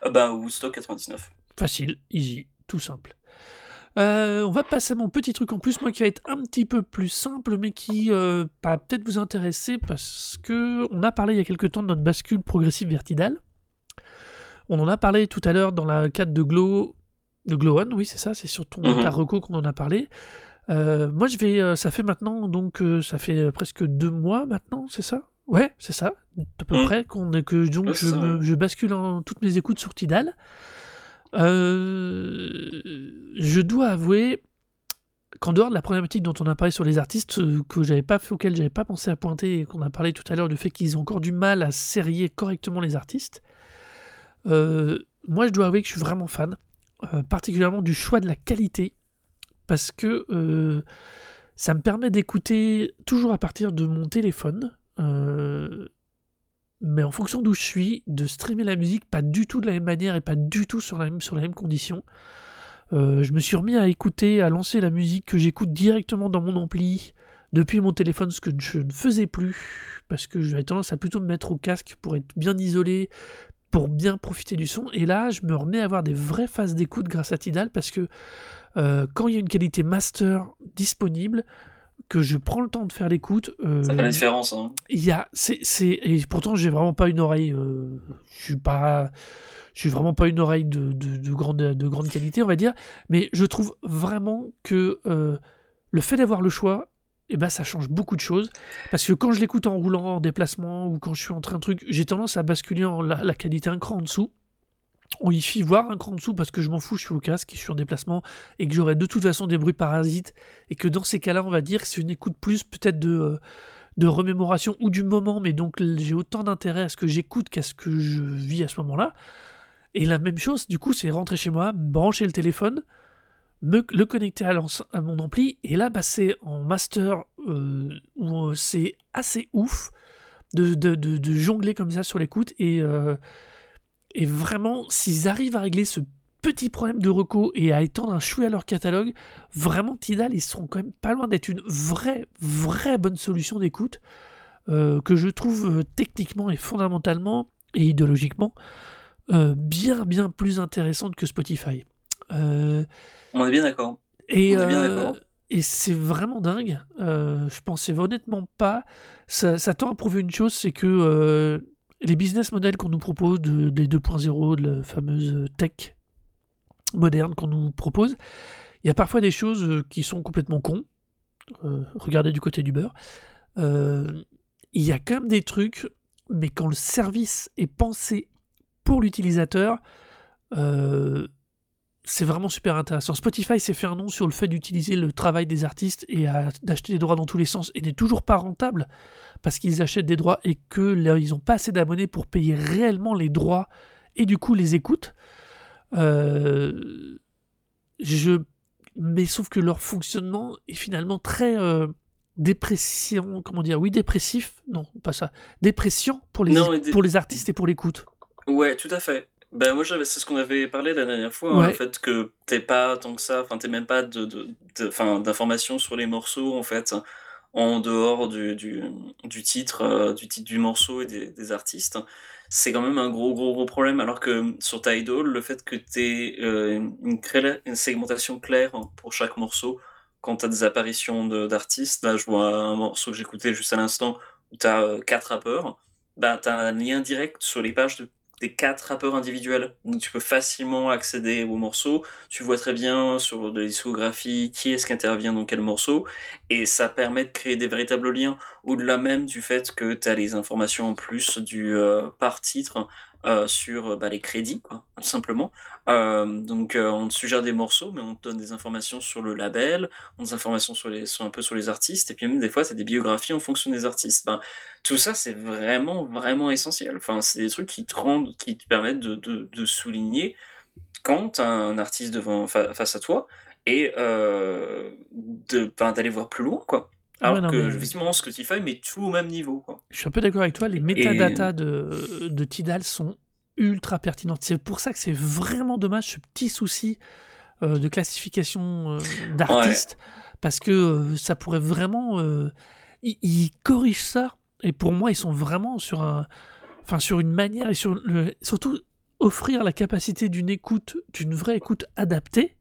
Ah bah Woodstock 99. Facile, easy, tout simple. Euh, on va passer à mon petit truc en plus, moi qui va être un petit peu plus simple, mais qui euh, va peut-être vous intéresser parce que on a parlé il y a quelque temps de notre bascule progressive verticale. On en a parlé tout à l'heure dans la cadre de Glow, de Glow On, oui c'est ça, c'est sur ton reco qu'on en a parlé. Euh, moi je vais, ça fait maintenant donc ça fait presque deux mois maintenant, c'est ça? Ouais, c'est ça, à peu Mhm. près qu'on que donc je, me- je bascule en toutes mes écoutes sur Tidal. Euh, je dois avouer qu'en dehors de la problématique dont on a parlé sur les artistes, euh, que j'avais pas auquel j'avais pas pensé à pointer, et qu'on a parlé tout à l'heure du fait qu'ils ont encore du mal à serrer correctement les artistes, euh, moi je dois avouer que je suis vraiment fan, particulièrement du choix de la qualité, parce que ça me permet d'écouter toujours à partir de mon téléphone. Mais en fonction d'où je suis, de streamer la musique pas du tout de la même manière et pas du tout sur, la même, sur les mêmes conditions. Euh, je me suis remis à écouter, à lancer la musique que j'écoute directement dans mon ampli depuis mon téléphone, ce que je ne faisais plus, parce que j'avais tendance à plutôt me mettre au casque pour être bien isolé, pour bien profiter du son. Et là, je me remets à avoir des vraies phases d'écoute grâce à Tidal, parce que euh, quand il y a une qualité master disponible, que je prends le temps de faire l'écoute, Ça fait la euh, différence, hein. il y a, c'est, c'est, et pourtant j'ai vraiment pas une oreille, euh, je suis pas, je suis vraiment pas une oreille de, de, de grande, de grande qualité, on va dire, mais je trouve vraiment que euh, le fait d'avoir le choix, eh ben, ça change beaucoup de choses. Parce que quand je l'écoute en roulant, en déplacement, ou quand je suis en train de truc, j'ai tendance à basculer en la, la qualité un cran en dessous. En hi-fi, voire un cran dessous, parce que je m'en fous, je suis au casque, je suis en déplacement, et que j'aurai de toute façon des bruits parasites, et que dans ces cas-là, on va dire que c'est une écoute plus peut-être de, euh, de remémoration ou du moment, mais donc j'ai autant d'intérêt à ce que j'écoute qu'à ce que je vis à ce moment-là. Et la même chose, du coup, c'est rentrer chez moi, brancher le téléphone, me, le connecter à, à mon ampli, et là, bah, c'est en master euh, où euh, c'est assez ouf de, de, de- jongler comme ça sur l'écoute. Et, et vraiment, s'ils arrivent à régler ce petit problème de reco et à étendre un chouïa à leur catalogue, vraiment, Tidal, ils seront quand même pas loin d'être une vraie, vraie bonne solution d'écoute euh, que je trouve euh, techniquement et fondamentalement et idéologiquement euh, bien, bien plus intéressante que Spotify. On est bien d'accord. et, c'est vraiment dingue. Je pensais honnêtement pas. Ça, ça tend à prouver une chose, c'est que les business models qu'on nous propose, de, des 2.0, de la fameuse tech moderne qu'on nous propose, il y a parfois des choses euh, qui sont complètement cons. Euh, regardez du côté du beurre. Euh, il y a quand même des trucs, mais quand le service est pensé pour l'utilisateur, c'est vraiment super intéressant. Spotify s'est fait un nom sur le fait d'utiliser le travail des artistes et d'acheter des droits dans tous les sens et n'est toujours pas rentable parce qu'ils achètent des droits et que là, ils n'ont pas assez d'abonnés pour payer réellement les droits et du coup les écoutes. Euh, je... Mais sauf que leur fonctionnement est finalement très euh, dépression, comment dire, oui dépressif, non pas ça, dépression pour les, Non, pour les artistes et pour l'écoute. Ouais, tout à fait. Ben moi c'est ce qu'on avait parlé la dernière fois, hein, le fait que t'es pas tant que ça, enfin t'es même pas de, de, de- enfin, d'informations sur les morceaux en fait, en dehors du, du, titre, euh, du titre du morceau et des, artistes. C'est quand même un gros gros gros problème. Alors que sur Tidal, le fait que t'aies euh, une, segmentation claire pour chaque morceau, quand t'as des apparitions d'artistes, là je vois un morceau que j'écoutais juste à l'instant où t'as euh, quatre rappeurs, bah t'as un lien direct sur les pages de des quatre rappeurs individuels. Donc tu peux facilement accéder aux morceaux. Tu vois très bien sur de la discographie qui est-ce qui intervient dans quel morceau. Et ça permet de créer des véritables liens. Au-delà même du fait que tu as les informations en plus du euh, par titre euh, sur euh, bah, les crédits, tout simplement. Euh, donc on te suggère des morceaux, mais on te donne des informations sur le label, on des informations sur les, sur un peu sur les artistes, et puis même des fois c'est des biographies en fonction des artistes. Ben, tout ça, c'est vraiment, vraiment essentiel. Enfin, c'est des trucs qui te rendent, qui te permettent de, de, souligner quand tu as un artiste devant, fa- face à toi et ben, d'aller voir plus loin, quoi. Ah ouais, Alors non, que, mais- effectivement, Spotify met tout au même niveau, quoi. Je suis un peu d'accord avec toi, les métadatas de, de Tidal sont ultra pertinentes. C'est pour ça que c'est vraiment dommage ce petit souci euh, de classification euh, d'artistes, parce que euh, ça pourrait vraiment... euh, ils, ils corrigent ça, et pour moi, ils sont vraiment sur, un, enfin, sur une manière, et sur le, surtout offrir la capacité d'une écoute, d'une vraie écoute adaptée.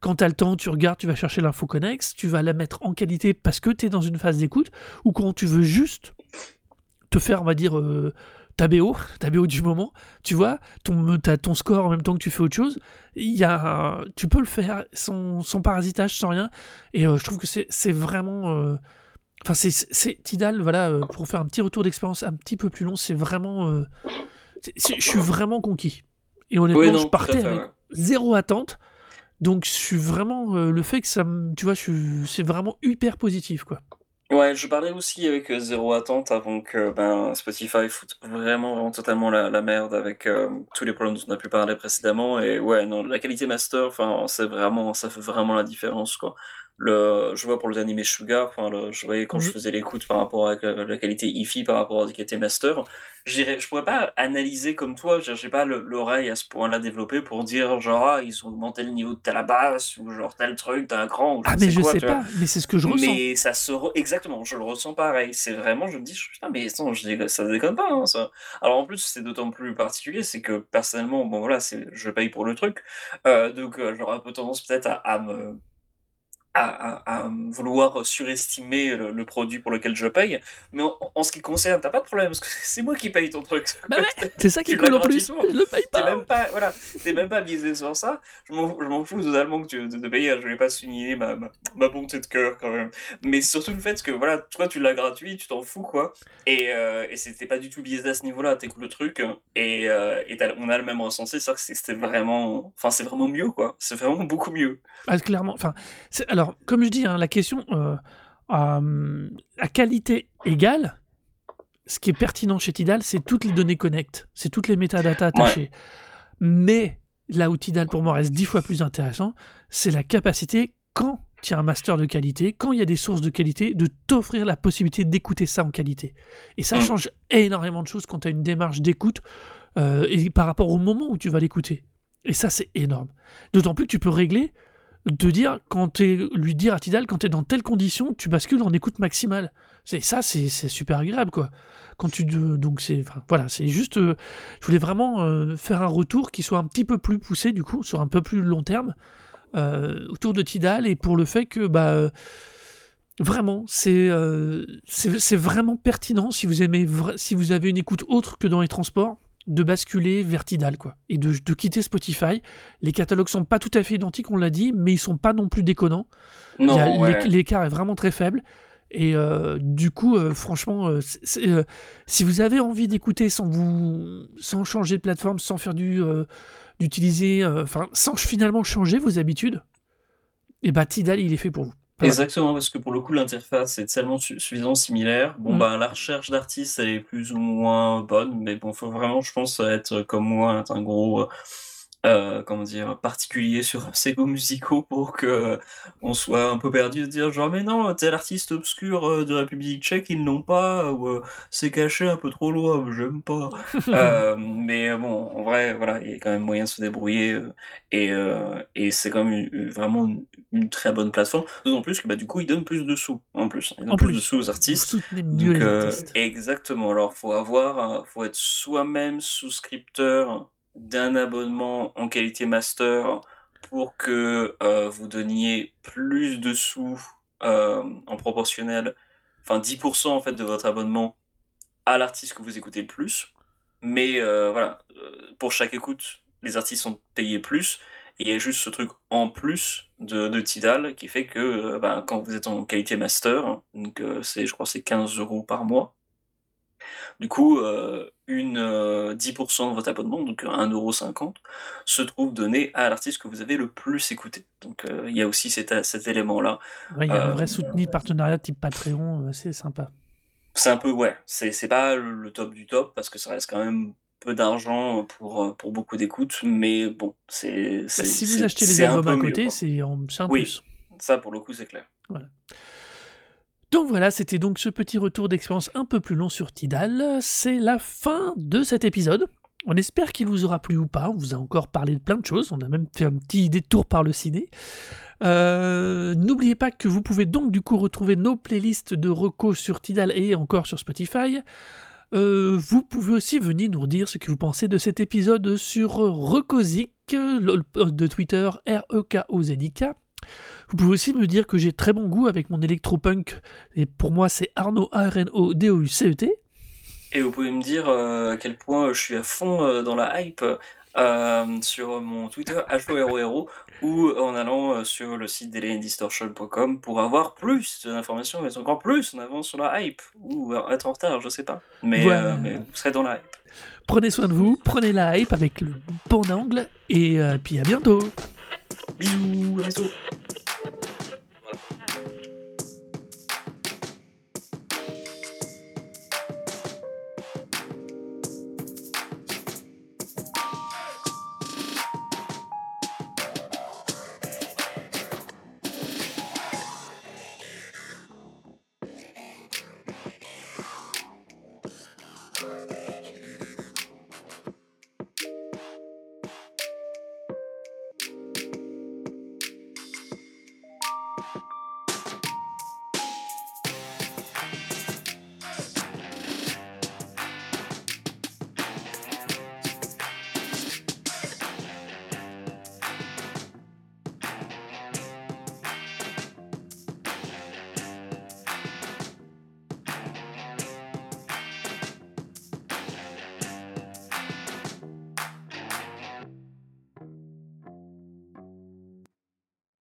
Quand tu as le temps, tu regardes, tu vas chercher l'info connexe, tu vas la mettre en qualité parce que tu es dans une phase d'écoute, ou quand tu veux juste te faire, on va dire, euh, ta BO, ta BO du moment, tu vois, ton, score en même temps que tu fais autre chose, y a, tu peux le faire sans, sans parasitage, sans rien, et euh, je trouve que c'est vraiment... euh, Enfin, c'est- Tidal, voilà, euh, pour faire un petit retour d'expérience un petit peu plus long, c'est vraiment... euh, je suis vraiment conquis. Et honnêtement, Oui, non, je partais avec ouais. zéro attente. Donc, je suis vraiment... euh, le fait que ça. Tu vois, c'est vraiment hyper positif, quoi. Ouais, je parlais aussi avec euh, Zéro Attente avant que ben, Spotify foute vraiment, vraiment totalement la, la merde avec euh, tous les problèmes dont on a pu parler précédemment. Et ouais, non, la qualité master, enfin, c'est vraiment, ça fait vraiment la différence, quoi. Le, je vois pour les animés Sugar, enfin, le- je voyais quand je Mhm. faisais l'écoute par rapport à la, qualité IFI, par rapport à la qualité master, je pourrais pas analyser comme toi, j'ai j'ai pas le- l'oreille à ce point-là développée pour dire genre ah, ils ont augmenté le niveau de telle basse ou genre tel truc d'un cran ou je Ah, ne mais sais je quoi, sais vois. pas, mais c'est ce que je ressens. Mais ça se re- exactement, je le ressens pareil. C'est vraiment, je me dis, putain, mais attends, je déconne- ça déconne pas, hein, ça. Alors en plus, c'est d'autant plus particulier, c'est que personnellement, bon voilà, c'est, je paye pour le truc, euh, donc euh, j'aurais un peu tendance peut-être à, à me à, à- à vouloir surestimer le, le produit pour lequel je paye. Mais en, en ce qui concerne, t'as pas de problème, parce que c'est moi qui paye ton truc. Bah ouais, c'est ça qui l'as en plus. Je le paye T'es pas. même pas, voilà, t'es même pas misé sur ça. Je m'en, fous totalement que tu, de, de payer. Je vais pas souligner ma, ma, ma bonté de cœur quand même. Mais surtout le fait que voilà, toi tu l'as gratuit, tu t'en fous quoi. Et, euh, et c'était pas du tout biaisé à ce niveau-là. T'écoutes le truc et, euh, et on a le même ressenti. C'est que c'était vraiment, enfin c'est vraiment mieux quoi. C'est vraiment beaucoup mieux. Ah, clairement. Enfin, c'est- alors, comme je dis, hein, la question, euh, euh, à qualité égale, ce qui est pertinent chez Tidal, c'est toutes les données connect, c'est toutes les métadatas attachées. Mais là où Tidal, pour moi, reste dix fois plus intéressant, c'est la capacité, quand il y a un master de qualité, quand il y a des sources de qualité, de t'offrir la possibilité d'écouter ça en qualité. Et ça Mm. change énormément de choses quand tu as une démarche d'écoute euh, et par rapport au moment où tu vas l'écouter. Et ça, c'est énorme. D'autant plus que tu peux régler de dire quand tu lui dire à Tidal quand tu es dans telle condition, tu bascules en écoute maximale. C'est ça, c'est super agréable quoi. Quand tu donc c'est voilà, c'est juste euh, je voulais vraiment euh, faire un retour qui soit un petit peu plus poussé du coup sur un peu plus long terme euh, autour de Tidal et pour le fait que bah vraiment c'est c'est vraiment pertinent si vous aimez si vous avez une écoute autre que dans les transports de basculer vers Tidal quoi et de, de quitter Spotify les catalogues sont pas tout à fait identiques on l'a dit mais ils sont pas non plus déconnants ouais. l'écart est vraiment très faible. Et euh, du coup, euh, franchement, euh, si vous avez envie d'écouter sans vous, sans changer de plateforme, sans faire du, d'utiliser, enfin, sans finalement changer vos habitudes, et bah Tidal, il est fait pour vous. Exactement, parce que pour le coup, l'interface est tellement su- suffisamment similaire. Bon, Mm. bah, la recherche d'artistes, elle est plus ou moins bonne, mais bon, faut vraiment, je pense, être comme moi, être un gros, euh, comment dire, particulier sur ses goûts musicaux pour que euh, on soit un peu perdu de dire genre, mais non, tel artiste obscur euh, de République tchèque, ils l'ont pas, ou euh, c'est caché un peu trop loin, j'aime pas. Mais bon, en vrai, voilà, il y a quand même moyen de se débrouiller et, et c'est quand même une- vraiment une, une très bonne plateforme. D'autant plus que bah, du coup, ils donnent plus de sous en plus. Ils donnent En plus, plus, de sous aux artistes. Donc, artistes. exactement. Alors, faut avoir, faut être soi-même souscripteur d'un abonnement en qualité master pour que euh, vous donniez plus de sous euh, en proportionnel, enfin 10% en fait de votre abonnement à l'artiste que vous écoutez le plus. Mais euh, voilà, pour chaque écoute, les artistes sont payés plus. Et il y a juste ce truc en plus de, Tidal qui fait que ben, quand vous êtes en qualité master, donc c'est, je crois c'est 15 euros par mois, du coup, euh, une, euh, 10% de votre abonnement, donc 1,50€, se trouve donné à l'artiste que vous avez le plus écouté. Donc euh, il y a aussi cet, cet élément-là. Ouais, il y a un euh, vrai soutenu partenariat type Patreon, euh, c'est sympa. C'est un peu, ouais, c'est pas le, top du top parce que ça reste quand même peu d'argent pour, euh, pour beaucoup d'écoutes, mais bon, c'est. Bah, si vous achetez les albums à côté, c'est en- un Oui. plus. Ça, pour le coup, c'est clair. Donc voilà, c'était donc ce petit retour d'expérience un peu plus long sur Tidal. C'est la fin de cet épisode. On espère qu'il vous aura plu ou pas. On vous a encore parlé de plein de choses. On a même fait un petit détour par le ciné. Euh, N'oubliez pas que vous pouvez donc du coup retrouver nos playlists de recos sur Tidal et encore sur Spotify. Euh, vous pouvez aussi venir nous dire ce que vous pensez de cet épisode sur Recozic le- le- de Twitter R-E-K-O-Z-I-K. Vous pouvez aussi me dire que j'ai très bon goût avec mon électropunk. Et pour moi, c'est Arnaud A-R-N-O-D-O-U-C-E-T. Et vous pouvez me dire euh, à quel point je suis à fond euh, dans la hype euh, sur mon Twitter HORORO ou en allant sur le site dailyandistortion.com pour avoir plus d'informations, mais encore plus en avance sur la hype ou être en retard, je sais pas. Mais, Voilà. mais vous serez dans la hype. Prenez soin de vous, prenez la hype avec le bon angle. Et puis à bientôt. Bisous, à bientôt. Thank you.